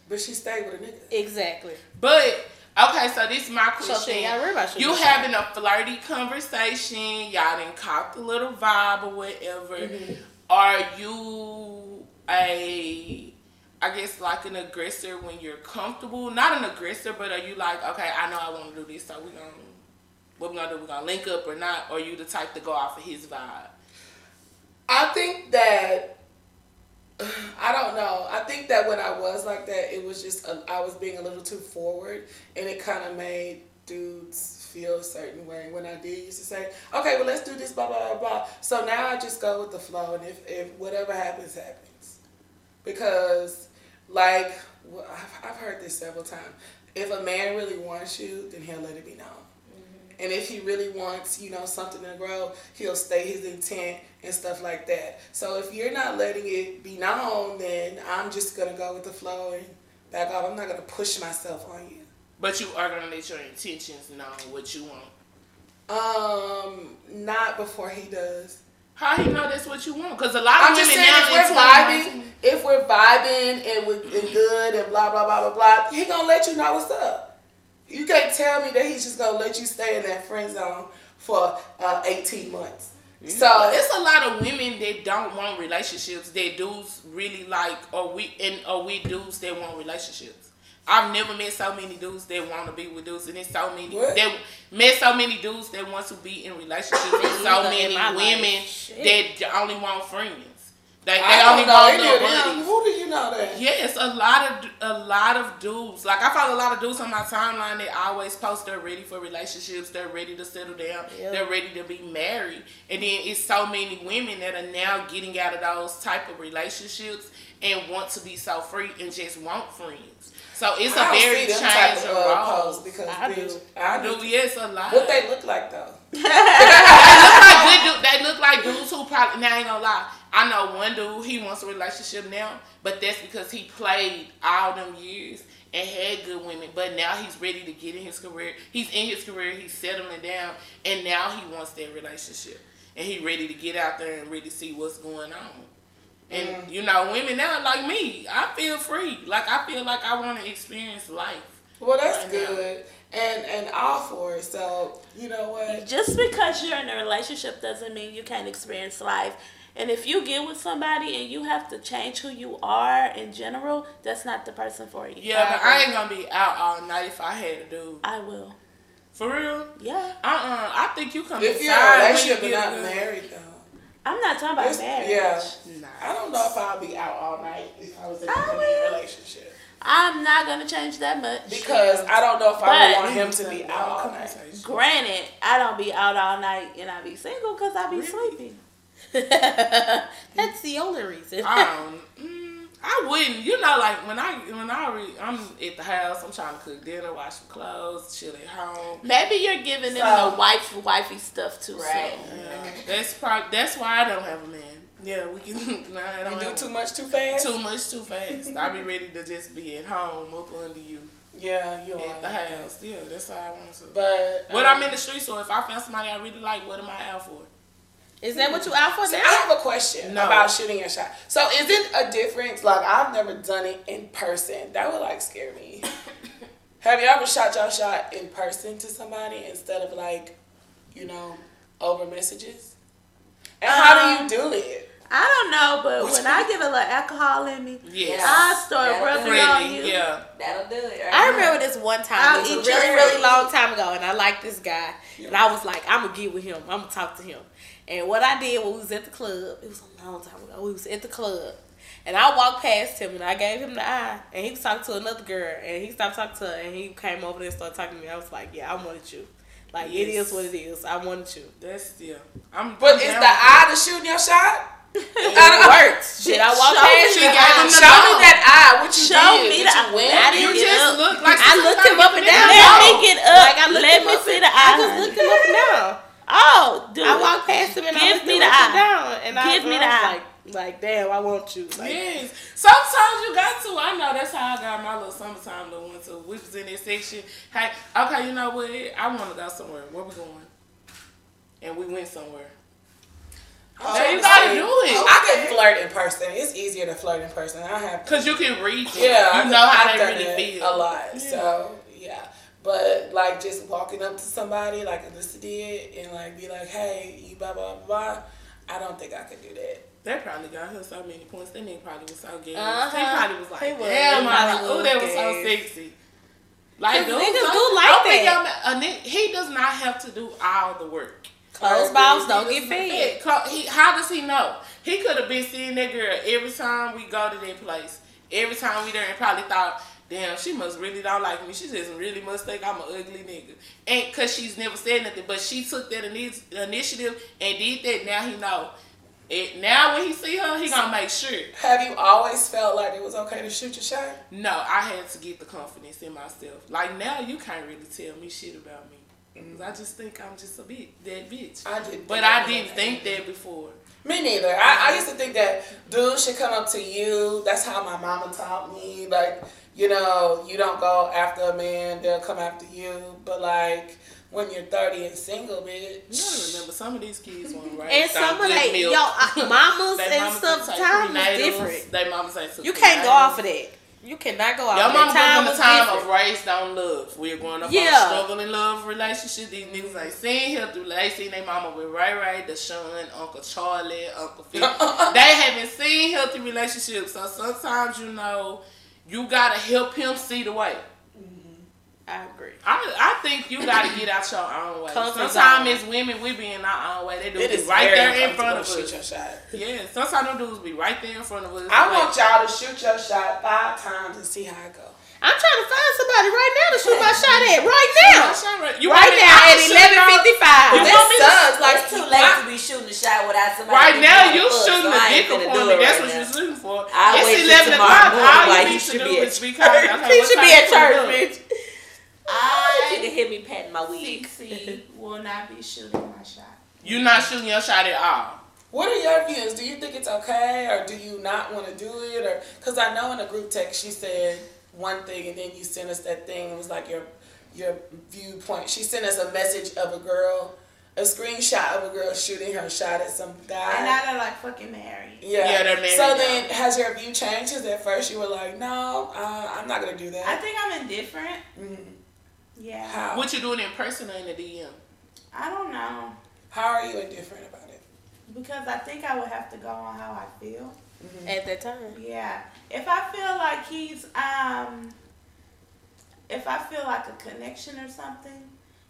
but she stayed with a nigga. exactly. But okay, so this is my question. she ain't gotta worry about you your shot. having a flirty conversation, y'all didn't cop the little vibe or whatever. Mm-hmm. Are you a I guess like an aggressor when you're comfortable? Not an aggressor, but are you like, okay, I know I want to do this, so we gonna what we gonna do? We gonna link up or not? Or you the type to go off of his vibe? I think that I don't know. I think that when I was like that, it was just a, I was being a little too forward, and it kind of made dudes feel a certain way. When I did used to say, "Okay, well, let's do this," blah blah blah blah. So now I just go with the flow, and if if whatever happens, happens. Because, like, well, I've, I've heard this several times. If a man really wants you, then he'll let it be known. Mm-hmm. And if he really wants, you know, something to grow, he'll state his intent and stuff like that. So if you're not letting it be known, then I'm just gonna go with the flow and back off. I'm not gonna push myself on you. But you are gonna let your intentions know what you want. Um, not before he does. How he know that's what you want? Because a lot of I'm women just saying now if we're vibing, if we're vibing and we're and good and blah blah blah blah blah, he gonna let you know what's up. You can't tell me that he's just gonna let you stay in that friend zone for uh, 18 months. So it's a lot of women that don't want relationships that dudes really like, or we and or we dudes that want relationships. I've never met so many dudes that want to be with dudes, and it's so many What? that met so many dudes that want to be in relationships, and so many life. women Shit. that only want friends. They, I they don't only know want any of them. Who do you know that? Yes, a lot of a lot of dudes. Like I follow a lot of dudes on my timeline They always post they're ready for relationships, they're ready to settle down, Yeah. they're ready to be married. And then it's so many women that are now getting out of those type of relationships and want to be so free and just want friends. So it's a I don't very see them type change of, of uh, roles. because I bitch, do. I I do. do, yes, a lot. What they look like though? they look like good dude. They look like dudes who probably now I ain't gonna lie. I know one dude he wants a relationship now, but that's because he played all them years and had good women. But now he's ready to get in his career. He's in his career. He's settling down, and now he wants that relationship, and he ready to get out there and really see what's going on. And Mm. you know, women now like me, I feel free. Like I feel like I want to experience life. Well, that's Right now. good, and and all for it. So you know what? Just because you're in a relationship doesn't mean you can't experience life. And if you get with somebody and you have to change who you are in general, that's not the person for you. Yeah, but I ain't gonna be out all night if I had to do. I will. For real? Yeah. Uh uh I think you come If you're in inside a when relationship you and not married, though. I'm not talking about It's- marriage. yeah. Nah. I don't know if I'll be out all night if I was in a relationship. I'm not gonna change that much. Because I don't know if I would want him to be out all night. Granted, I don't be out all night and I be single because I be sleeping. That's the only reason. I don't. Mm, I wouldn't. You know, like when I when I re, I'm at the house, I'm trying to cook dinner, wash some clothes, chill at home. Maybe you're giving them So- the wife wifey stuff too Right. soon. Yeah, that's probably that's why I don't have a man. Yeah, we can. Nah, I don't You do too much too fast? too much too fast. I be ready to just be at home up under you Yeah, you are. at the house. Yeah, that's how I want to. But But um, I'm in the street, so if I found somebody I really like, what am I out for? Is that what you out for So now? I have a question No. about shooting your shot. So is it a difference? Like I've never done it in person. That would like scare me. have you ever shot your shot in person to somebody instead of like, you know, over messages? And how do you um, do it? I don't know, but when I get a little alcohol in me, Yes. I start Yeah, rubbing on you. Yeah. That'll do it. Right? I remember this one time. I'll It was a really, really long time ago, and I liked this guy, and I was like, I'm gonna get with him. I'm gonna talk to him. And what I did when we was at the club, it was a long time ago. We was at the club, and I walked past him, and I gave him the eye, and he was talking to another girl, and he stopped talking to her, and he came over there and started talking to me. I was like, Yeah, I wanted you. Like it Yes. is what it is. I wanted you. That's yeah. I'm. But I'm is down the eye the shooting your shot? It worked. Shit, I walked Show past me him. the and eye. gave him the Show me that eye. What you Show did? me What the you went? I didn't get just up. look like I looked him up and down. Let me No. get up. Like I looked Let me see the eye. I just looked him up and down. Oh, dude. I walked past him and I Give looked me him the up and eye. down, and I, Give me I the was eye. like, like, damn, I want you. Like, Yes. Sometimes you got to. I know that's how I got my little summertime little one. So we was in this section. Hey, okay, you know what? I want to go somewhere. Where we going? And we went somewhere. I'm So you gotta do it. I can flirt in person. It's easier to flirt in person. I have Cause you can read it. Yeah, You I- know how I've they really feel. a lot. So yeah, but like just walking up to somebody like Ellissa did and like be like, "Hey, you blah blah blah." I don't think I could do that. They probably got her so many points. That nigga probably was so gay. Uh-huh. He probably was like, He was. damn, He like, oh, was that was so sexy. Like, 'Cause dudes niggas don't- do like don't that. y'all a nigga- he does not have to do all the work. Closed balls don't get fed. He, how does he know? He could have been seeing that girl every time we go to that place. Every time we there and probably thought, damn, she must really don't like me. She just really must think I'm an ugly nigga. And cause she's never said nothing, but she took that ini- initiative and did that. Now he know. It, now when he see her, he gonna make sure. Have you always felt like it was okay to shoot your shot? No, I had to get the confidence in myself. Like now, you can't really tell me shit about me. 'Cause I just think I'm just a bit that bitch. I did, But I didn't think that before. Me neither. I, I used to think that dudes should come up to you. That's how my mama taught me. Like, you know, you don't go after a man, they'll come after you. But like when you're 30 and single, bitch. You gotta remember, some of these kids want right. And some of they, yo, uh, mamas They and mamas stuff, time is different. They mamas ain't You can't go off of that. You cannot go off Your mama. Time from the time different. of raised on love. We're going up Yeah. on struggle in love relationship. These niggas ain't seen here through. They seen their mama with Ray Ray, Deshaun, Uncle Charlie, Uncle Phil. they haven't seen healthy relationships. So sometimes you know you gotta help him see the way. I agree. I, I think you gotta get out your own way. Sometimes zone. as women, we be in our own way. They do It be right there in front of uncomfortable us. Shoot your shot. Yeah, sometimes them dudes be right there in front of us. I Like, want y'all to shoot your shot five times and see how it goes. I'm trying to find somebody right now to shoot my shot at right now. right. You Right now at was shooting out- 11:55. You This want me to- sucks. Like it's too late to be shooting a shot without somebody. Right now, you fuck, shooting so the I dick finna upon me. That's right what now. you're shooting for. I'll it's 11 o'clock. morning All while you need should to do be at is be calm. Okay, He should be at church, bitch. I you can hear me patting my wig. Sixty will not be shooting my shot. You're not shooting your shot at all. What are your views? Do you think it's okay, or do you not want to do it, or because I know in a group text she said one thing, and then you sent us that thing. It was like your your viewpoint. She sent us a message of a girl, a screenshot of a girl shooting her shot at some guy. And now they're like fucking married. Yeah, Yeah, they're married So now. then, has your view changed? Because at first you were like, "No, uh, I'm not gonna do that. I think I'm indifferent. Mhm. Yeah. How? What you doing in person or in the DM? I don't know. How are you indifferent about it? Because I think I would have to go on how I feel. At that time. Yeah. If I feel like he's um if I feel like a connection or something,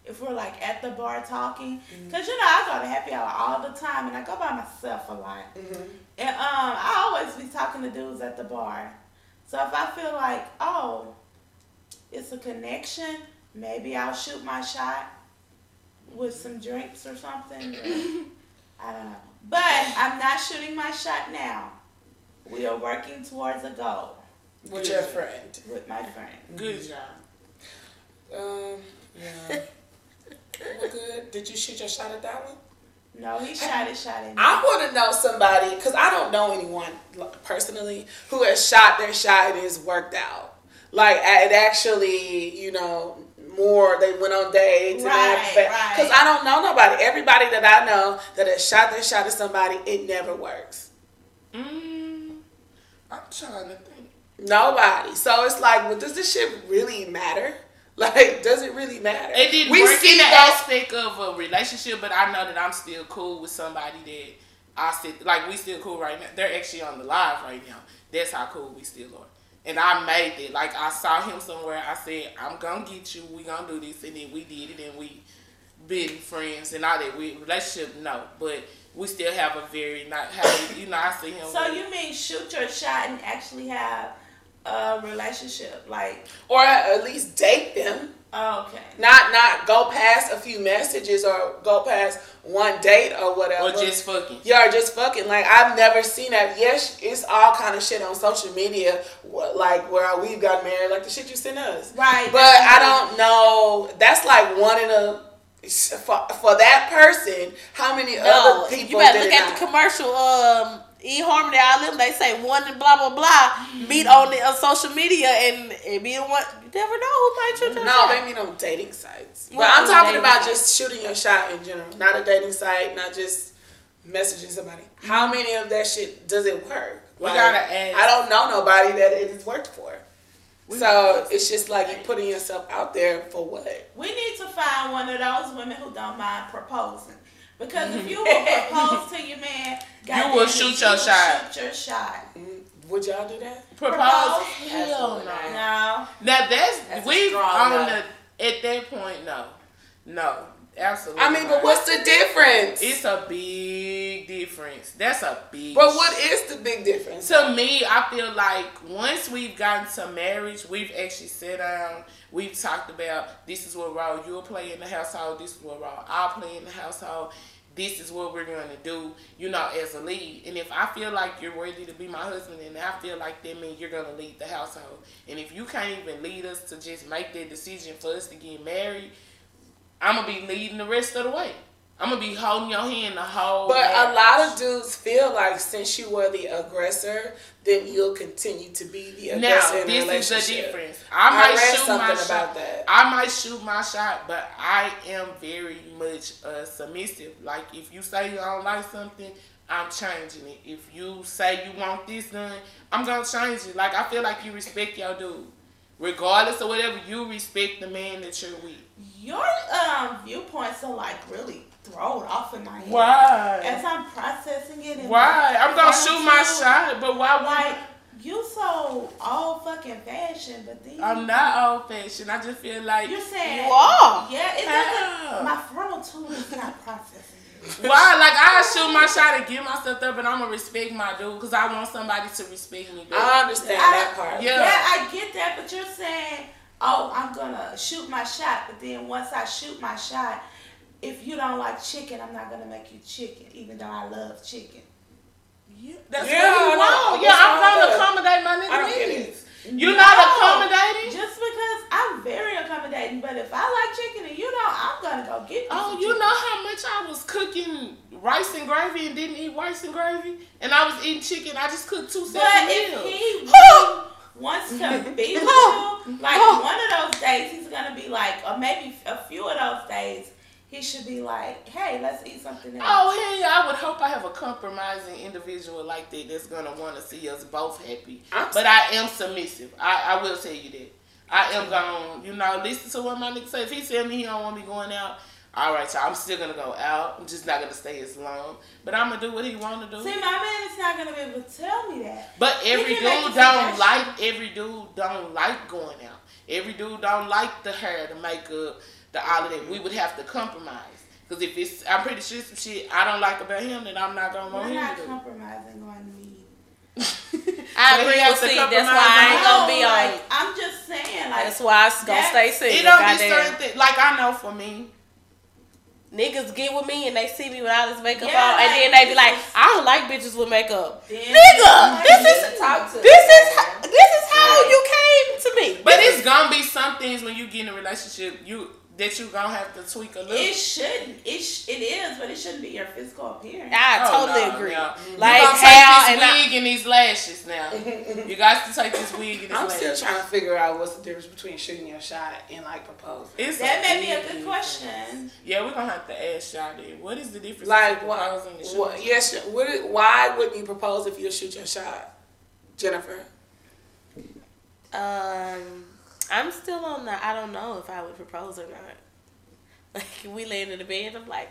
if we're like at the bar talking, because you know I go to happy hour all the time and I go by myself a lot, Mm-hmm. and um I always be talking to dudes at the bar. So if I feel like oh, it's a connection, maybe I'll shoot my shot with some drinks or something. I don't know, but I'm not shooting my shot now. We are working towards a goal With your friend. with my friend. Good job. Um. Yeah. well, good. Did you shoot your shot at that one? No, he shot his shot at me. I want to know somebody because I don't know anyone personally who has shot their shot and it's worked out. Like it actually, you know, more they went on dates. Right, right. Because I don't know nobody. Everybody that I know that has shot their shot at somebody, it never works. Mm, I'm trying to think. Nobody. So it's like, well, does this shit really matter? Like, does it really matter? It didn't We work see in the those- aspect of a relationship, but I know that I'm still cool with somebody that I still like. We still cool right now. They're actually on the live right now. That's how cool we still are. And I made it. Like I saw him somewhere. I said, "I'm gonna get you. We gonna do this," and then we did it, and we been friends and all that. We relationship no, but we still have a very not how you know. I see him. So you mean shoot your shot and actually have a relationship? Like, or at least date them. Okay. Not not go past a few messages or go past one date or whatever. or just fucking. Yeah, or just fucking. Like I've never seen that. Yes, it's all kind of shit on social media, like where we've got married, like the shit you sent us. Right. But I don't know. That's like one in a for, for that person. How many No, other people? you better did look it at the commercial. Um, E Harmony, all them. They say one and blah blah blah. Meet on the on social media and it be one. You never know who might shoot your No, shot. they mean on dating sites. But Yeah, I'm talking about sites. just shooting your shot in general, not a dating site, not just messaging somebody. How many of that shit does it work? We gotta ask. I don't know nobody that it has worked for. So it's just like you're putting yourself out there for what? We need to find one of those women who don't mind proposing. Because if you will propose to your man, goddamn will shoot you your will shot. Shoot your shot. Mm, Would y'all do that? Propose? Propose? Hell no. No. Now that's, That's we've on the at that point no, no, absolutely. I mean, but what's the difference? It's a big difference. That's a big. but what is the big difference? to me, I feel like once we've gotten to marriage, we've actually sat down. We've talked about this is what role you'll play in the household. This is what role I'll play in the household. This is what we're going to do, you know, as a lead. And if I feel like you're worthy to be my husband, and I feel like that means you're going to lead the household. And if you can't even lead us to just make that decision for us to get married, I'm going to be leading the rest of the way. I'm going to be holding your hand the whole But a lot of dudes feel like since you were the aggressor, then you'll continue to be the aggressor Now, in the this is relationship. the difference. I I might shoot my about shot. that. I might shoot my shot, but I am very much uh, submissive. Like if you say you don't like something, I'm changing it. If you say you want this done, I'm gonna change it. Like I feel like you respect your dude, regardless of whatever. You respect the man that you're with. Your um viewpoints are like really thrown off in my head. Why? As I'm processing it. in Why? I'm gonna shoot my too. shot, but why? Like you so old fucking fashioned, but then I'm not old fashioned. I just feel like You're saying You are. Yeah, it How? doesn't. My frontal tube is not processing. it. Why? Like I shoot my shot and give myself up, and I'm gonna respect my dude because I want somebody to respect me. back. I understand I- that part. Yeah. Yeah, I get that, but you're saying, oh, I'm gonna shoot my shot, but then once I shoot my shot, if you don't like chicken, I'm not gonna make you chicken, even though I love chicken. Yeah, that's Yeah, what you want. Yeah, I'm with that? accommodate my I don't nigga get needs. You're No. not accommodating. Just because I'm very accommodating, but if I like chicken and you don't, I'm gonna go get you. Oh, you chicken. know how much I was cooking rice and gravy and didn't eat rice and gravy, and I was eating chicken. I just cooked two But separate if meals. he really wants to be with you, like oh. one of those days, he's gonna be like, or maybe a few of those days, he should be like, hey, let's eat something else. Oh yeah! I would hope I have a compromising individual like that that's gonna want to see us both happy. I'm but I am submissive. I, I will tell you that. I am going, you know, listen to what my nigga say. If he tell me he don't want me going out, all right, y'all. I'm still gonna go out. I'm just not gonna stay as long. But I'm gonna do what he want to do. See, my man is not gonna be able to tell me that. But every dude don't like every dude don't like going out. Every dude don't like the hair, the makeup, the all of that. We would have to compromise. Cause if it's, I'm pretty sure some shit I don't like about him then I'm not gonna want We're him not to do. compromising on me. I But he agree has with to C. That's compromise why I ain't on- gonna be No, on. like, I'm just saying, like, That's why I'm gonna stay single. It don't be certain things. Like I know for me, Niggas get with me and they see me with all this makeup Yeah, on, and like, then they be like, "I don't like bitches with makeup." Nigga, this is talk this is this is how you came to me. but it's gonna be some things when you get in a relationship you that you gonna have to tweak a little. It shouldn't. It sh- it is, but it shouldn't be your physical appearance. I Oh, totally no, agree. no. Like you gonna how take and this I, wig and these lashes now. you got to take this wig and this I'm still trying to figure out what's the difference between shooting your shot and like proposing. It's That may be a big good difference. question. Yeah, we're gonna have to ask y'all then. What is the difference Like between what? proposing and shooting? what yes. What, why wouldn't you propose if you shoot your shot, Jennifer? um, I'm still on the. I don't know if I would propose or not. Like we laying in the bed, I'm like,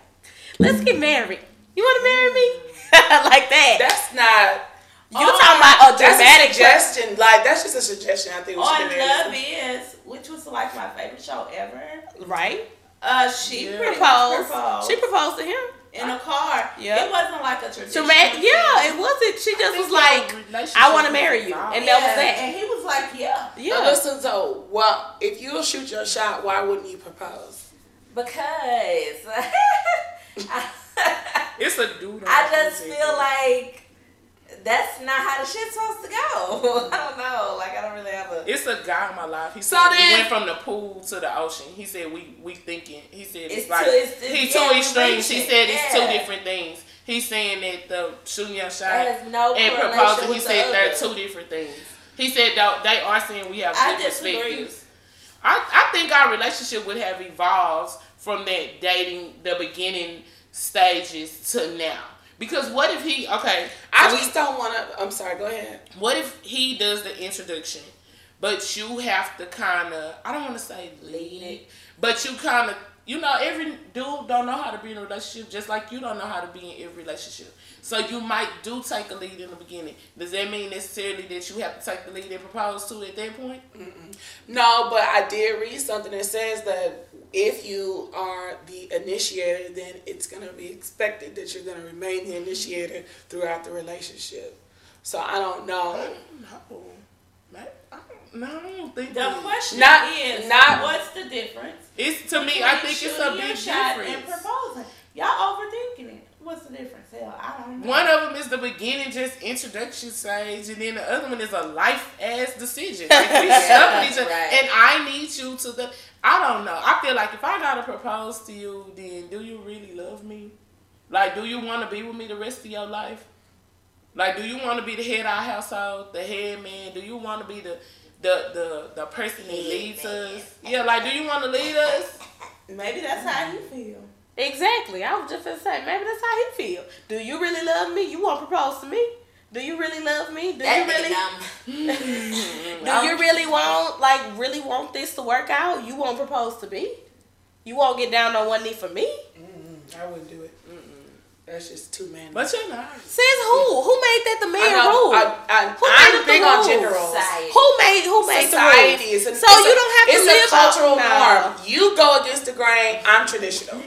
"Let's get married. You want to marry me?" like that. That's not. you talking about a That's a dramatic suggestion. Like that's just a suggestion. I think we On should Love. Is, which was like my favorite show ever. right? Uh, she Yeah. pretty Proposed. much proposed She proposed to him. In a car. Yeah. It wasn't like a To traditional. ma- yeah, it wasn't. She just was like, "I want to marry you," and that was Yeah, that. And he was like, yeah. Yeah. listen, so well, if you'll shoot your shot, why wouldn't you propose? Because It's a dude. I just feel like that's not how the shit's supposed to go. I don't know. Like I don't really have a. It's a guy in my life. He So said we then- went from the pool to the ocean. He said we we thinking. He said it's, It's like two- it's- it's- he's yeah, two extremes. He reaching. said it's two different things. He's saying that the shooting your shot no and proposing. He with the said they're two different things. He said though they are saying we have I different disagree. perspectives. I, I think our relationship would have evolved from that dating the beginning stages to now. Because what if he okay? I so just don't want to. I'm sorry. Go ahead. what if he does the introduction, but you have to kind of, I don't want to say lead it, but you kind of, you know, every dude don't know how to be in a relationship, just like you don't know how to be in every relationship. So you might do take a lead in the beginning. Does that mean necessarily that you have to take the lead and propose to at that point? No, but I did read something that says that if you are the initiator, then it's gonna be expected that you're gonna remain the initiator throughout the relationship. So I don't know. I don't, no, I don't think The that- question Not- is, not- what's the difference? It's to me. I think it's a big shot And difference. proposing. Y'all overthinking it. What's the difference? Hell, I don't know. One of them is the beginning, just introduction stage, and then the other one is a life ass decision. Like we stuck with right. and I need you to the. I don't know. I feel like if I gotta propose to you, then do you really love me? Like, do you want to be with me the rest of your life? Like, do you want to be the head of our household, the head man? Do you want to be the the the the person that leads us? Yeah, like, do you want to lead us? Maybe that's how you feel. Exactly. I was just gonna say, maybe that's how he feel. Do you really love me? You want to propose to me? Do you really love me? Do That you really? Do you really want like really want this to work out? You won't propose to me? You won't get down on one knee for me? I wouldn't do it. That's just too man. But you're not. Says who? Who made that the I man know. rule? I, I, Who made I'm up big on rules? gender roles. Society. who made who made Society the rules? is an, So it's you a- don't have to it's live a cultural norm. You go against the grain. I'm traditional.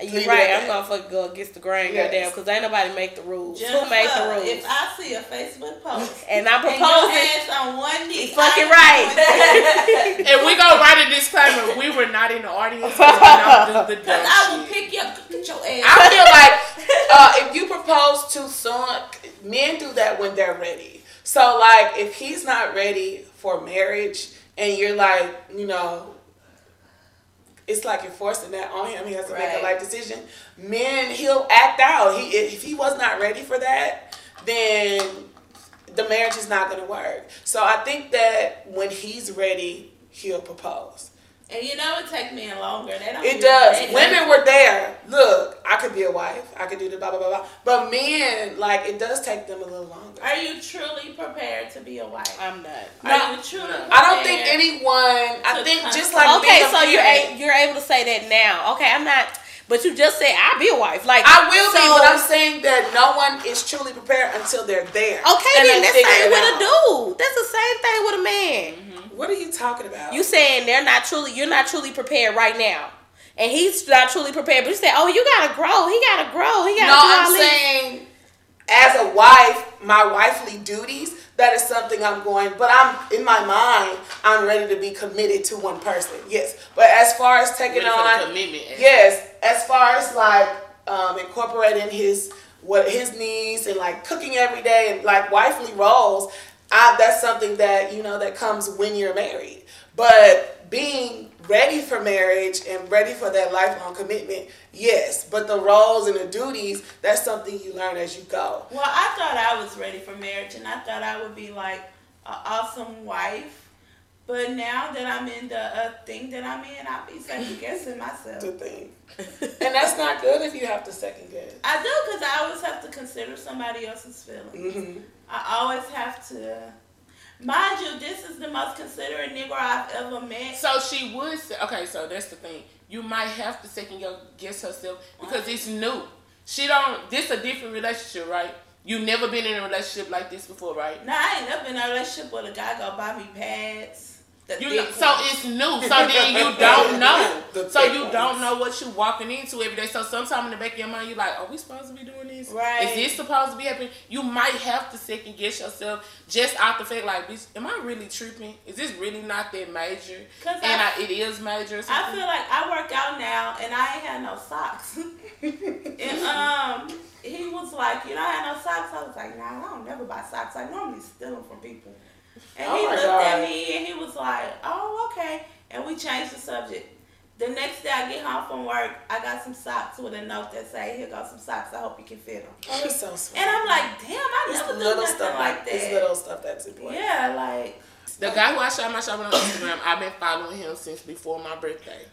You're Leave right. I'm gonna fucking go against the grain, Yes. goddamn, because ain't nobody make the rules. Jennifer, who made the rules? If I see a Facebook post and I'm and your proposing. on one knee, Fucking I right. And we gonna write a disclaimer. We were not in the audience. 'cause we don't do the dumb Cause I will shit. pick your get your ass. I feel like uh, if you propose too soon, men do that when they're ready. So like if he's not ready for marriage and you're like, you know, it's like you're forcing that on him. He has to make a life decision. Men, he'll act out. He if he was not ready for that, then the marriage is not going to work. So I think that when he's ready, he'll propose. And you know it takes men longer. They don't It does. Women were there. Look, I could be a wife. I could do the blah blah blah blah. But men, like, it does take them a little longer. Are you truly prepared to be a wife? I'm not. Are No. you truly? I don't think anyone. I think just like okay, so you're a, you're able to say that now. Okay, I'm not. But you just said I'll be a wife. Like I will be, so- but I'm saying that no one is truly prepared until they're there. Okay, And then that's figure same it with a dude. That's the same thing with a man. Mm-hmm. What are you talking about? You saying they're not truly, you're not truly prepared right now, and he's not truly prepared. But you say, oh, you gotta grow. He gotta grow. He gotta no, I'm saying as a wife, my wifely duties. That is something I'm going, but I'm in my mind. I'm ready to be committed to one person. Yes, but as far as taking Ready on, commitment. yes, as far as like um, incorporating his what his needs and like cooking every day and like wifely roles, I, that's something that you know that comes when you're married. But being ready for marriage and ready for that lifelong commitment, yes. But the roles and the duties, that's something you learn as you go. Well, I thought I was ready for marriage, and I thought I would be like an awesome wife. But now that I'm in the uh, thing that I'm in, I'll be second guessing myself. The thing, and that's not good if you have to second guess. I do because I always have to consider somebody else's feelings. hmm I always have to. Mind you, this is the most considerate nigga I've ever met. So she would say, okay, so that's the thing. You might have to second guess herself because it's new. She don't, this a different relationship, right? You never been in a relationship like this before, right? Nah, I ain't never been in a relationship with a guy go buy me pads. The You know, so it's new. So then you don't know. So you ones. don't know what you're walking into every day. So sometime in the back of your mind, you're like, "Are we supposed to be doing this? Right. Is this supposed to be happening?" You might have to second guess yourself just out the fact, like, "Bitch, am I really tripping? Is this really not that major?" 'Cause and I- I, it is major. I feel like I work out now and I ain't had no socks. and um, he was like, you know, I had no socks. I was like, nah, I don't never buy socks. I normally steal them from people. And oh he Oh my looked God. at me and he was like, oh, okay. And we changed the subject. The next day I get home from work, I got some socks with a note that say, here goes some socks. I hope you can fit them. Oh, that's so sweet. And I'm like, damn, I it's never the do little nothing stuff like that. It's little stuff that's important. Yeah, like, The guy who I shot my shot on Instagram, I've been following him since before my birthday.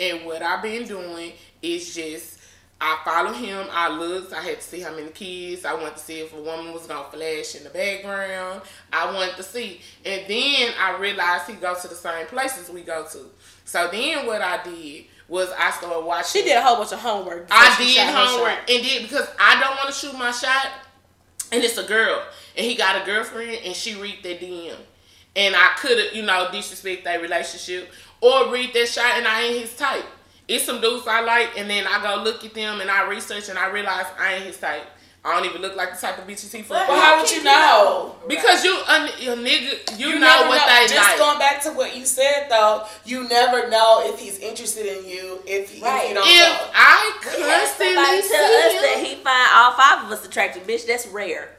And what I've been doing is just I follow him, I looked, I had to see how many kids, I wanted to see if a woman was gonna flash in the background. I wanted to see. And then I realized he goes to the same places we go to. So then what I did was I started watching She did a whole bunch of homework. I did homework and did because I don't want to shoot my shot, and it's a girl, and he got a girlfriend, and she read that DM, and I could have you know disrespect that relationship or read that shot, and I ain't his type. It's some dudes I like, and then I go look at them and I research and I realize I ain't his type. I don't even look like the type of bitches he fuck But Well, how would you know? Because you a, a nigga, you, know never what they do. Just like. going back to what you said though, you never know if he's interested in you if, he, if Right. you don't if know. I We had constantly somebody see tell us him, that he find all five of us attractive. Bitch, that's rare.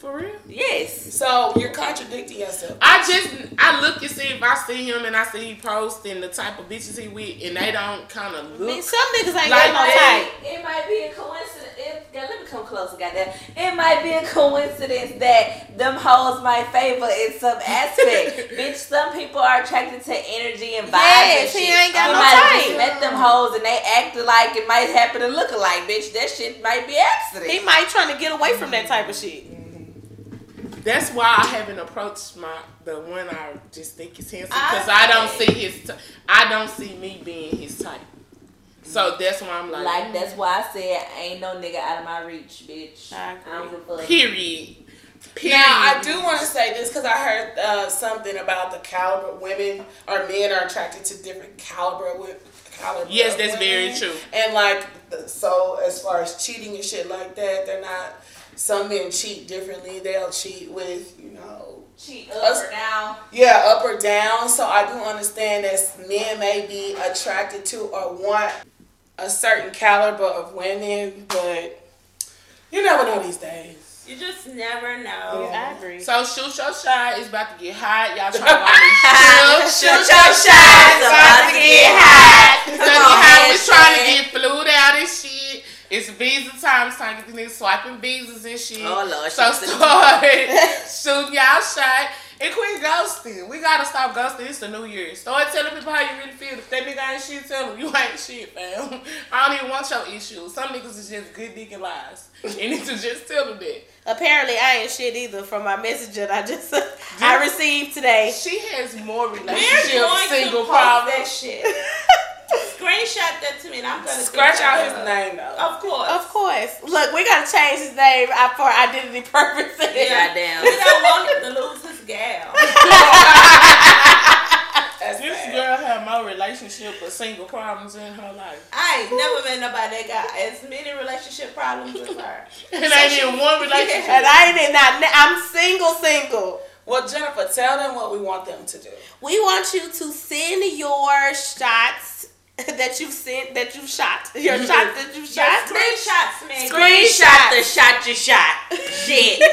For real. Yes. So you're contradicting yourself. I just I look and see if I see him and I see he posting the type of bitches he with and they don't kind of I look. mean, some niggas ain't Like got no type. It might be a coincidence. It, yeah, let me come closer, goddamn. It might be a coincidence that them hoes might favor in some aspect. Bitch, some people are attracted to energy and vibes. Yes, and he shit. ain't got you no might type. just met them hoes and they act like it might happen to look alike. Bitch, that shit might be accident. He might trying to get away from that type of shit. That's why I haven't approached my the one I just think is handsome because I- I, don't see his t- I don't see me being his type. So that's why I'm like, like that's why I said ain't no nigga out of my reach, bitch. I agree. don't give a fuck. period. Period. Now I do want to say this because I heard uh, something about the caliber women or men are attracted to different caliber with caliber. Yes, of that's very true. And like, so as far as cheating and shit like that, they're not. Some men cheat differently. They'll cheat with you know Cheat Us- up or down. Yeah, up or down. So I do understand that men may be attracted to or want a certain caliber of women, but you never know these days. you just never know. Yeah. I agree. So shoot your shot is about to get hot. Y'all trying to buy me shoot, Shoot your shot, It's about to get hot. So Come you on, how we trying to get flued out and shit. It's visa time. It's time to get these niggas swiping visas and shit. Oh, Lord, So she said- start shooting y'all shot. And quit ghosting. We gotta stop ghosting. It's the new year. Start telling people how you really feel. If that nigga ain't shit, tell them you ain't shit, fam. I don't even want your issues. Some niggas is just good dick and lies. You need to just tell them that. Apparently, I ain't shit either from my message that I just I received today. She has more relationship going single to post that shit. Screenshot that to me, and I'm gonna Scratch out his up. name though. Of course. Of course. Look, we gotta change his name for identity purposes. Goddamn. We don't want him to lose his gal. That's This bad. girl had more relationship but single problems in her life. I ain't never met nobody that got as many relationship problems as her. And I ain't in one relationship. And I ain't in that. I'm single, single. Well, Jennifer, tell them what we want them to do. We want you to send your shots that you've sent, that you've shot, your shots that you've Your shot. screenshots, man. Screenshot the shot you shot. Shit.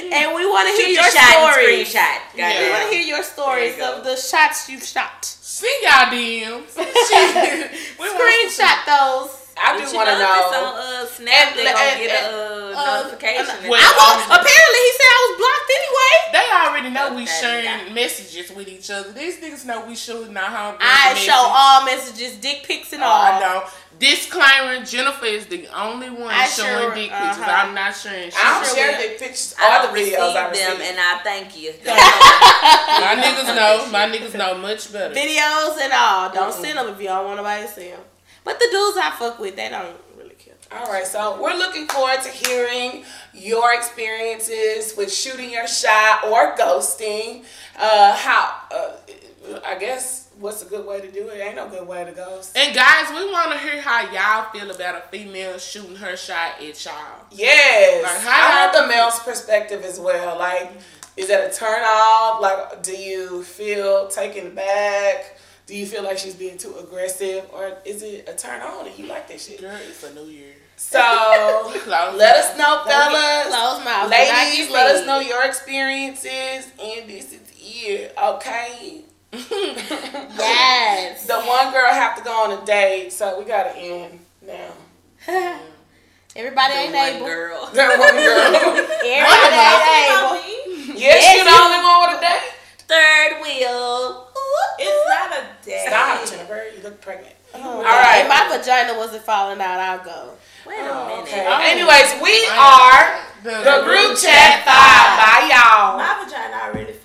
And we want to hear your your shot and stories. screenshot. We want to hear your stories you of the shots you've shot. Send y'all DMs. We Screenshot those. I But do want to know, if it's know. on uh, Snap, And- they gonna and- get a and- uh, uh, notification. and- and Well, I stuff. won't. Apparently, he said I was blocked anyway. They already know we Okay, sharing yeah. messages with each other. These niggas know we shooting our home. I show all messages, dick pics and Oh, all. I know. Disclaimer: Jennifer is the only one I showing sure- dick pictures. uh-huh. I'm not sharing. shit. I don't sure share will. the pictures I or don't the videos I them, and I thank you. My niggas know. My niggas know much better. Videos and all. Don't send them if you don't want nobody to see them. But the dudes I fuck with, they don't really care. All right, so we're looking forward to hearing your experiences with shooting your shot or ghosting. Uh, how? Uh, I guess what's a good way to do it? Ain't no good way to ghost. And guys, we want to hear how y'all feel about a female shooting her shot at y'all. Yes, Like, how I want the male's perspective as well. Like, is that a turn off? Like, do you feel taken back? Do you feel like she's being too aggressive, or is it a turn on and you like that shit? Girl, it's a new year. So let us know, fellas. Close mouth. Ladies, let us know your experiences, and this is it, okay? Yes. The one girl have to go on a date, so we gotta end now. Everybody The ain't one able. girl. That one girl. Everybody ain't able. Me? yes, you're the only one with a date. Third wheel. It's not a day. Stop, Jennifer. You look pregnant. Oh, All right. If my vagina wasn't falling out, I'll go. Wait a oh, minute. Okay. Oh. Anyways, we are the, the group, group chat five. Bye, y'all. My vagina already fell.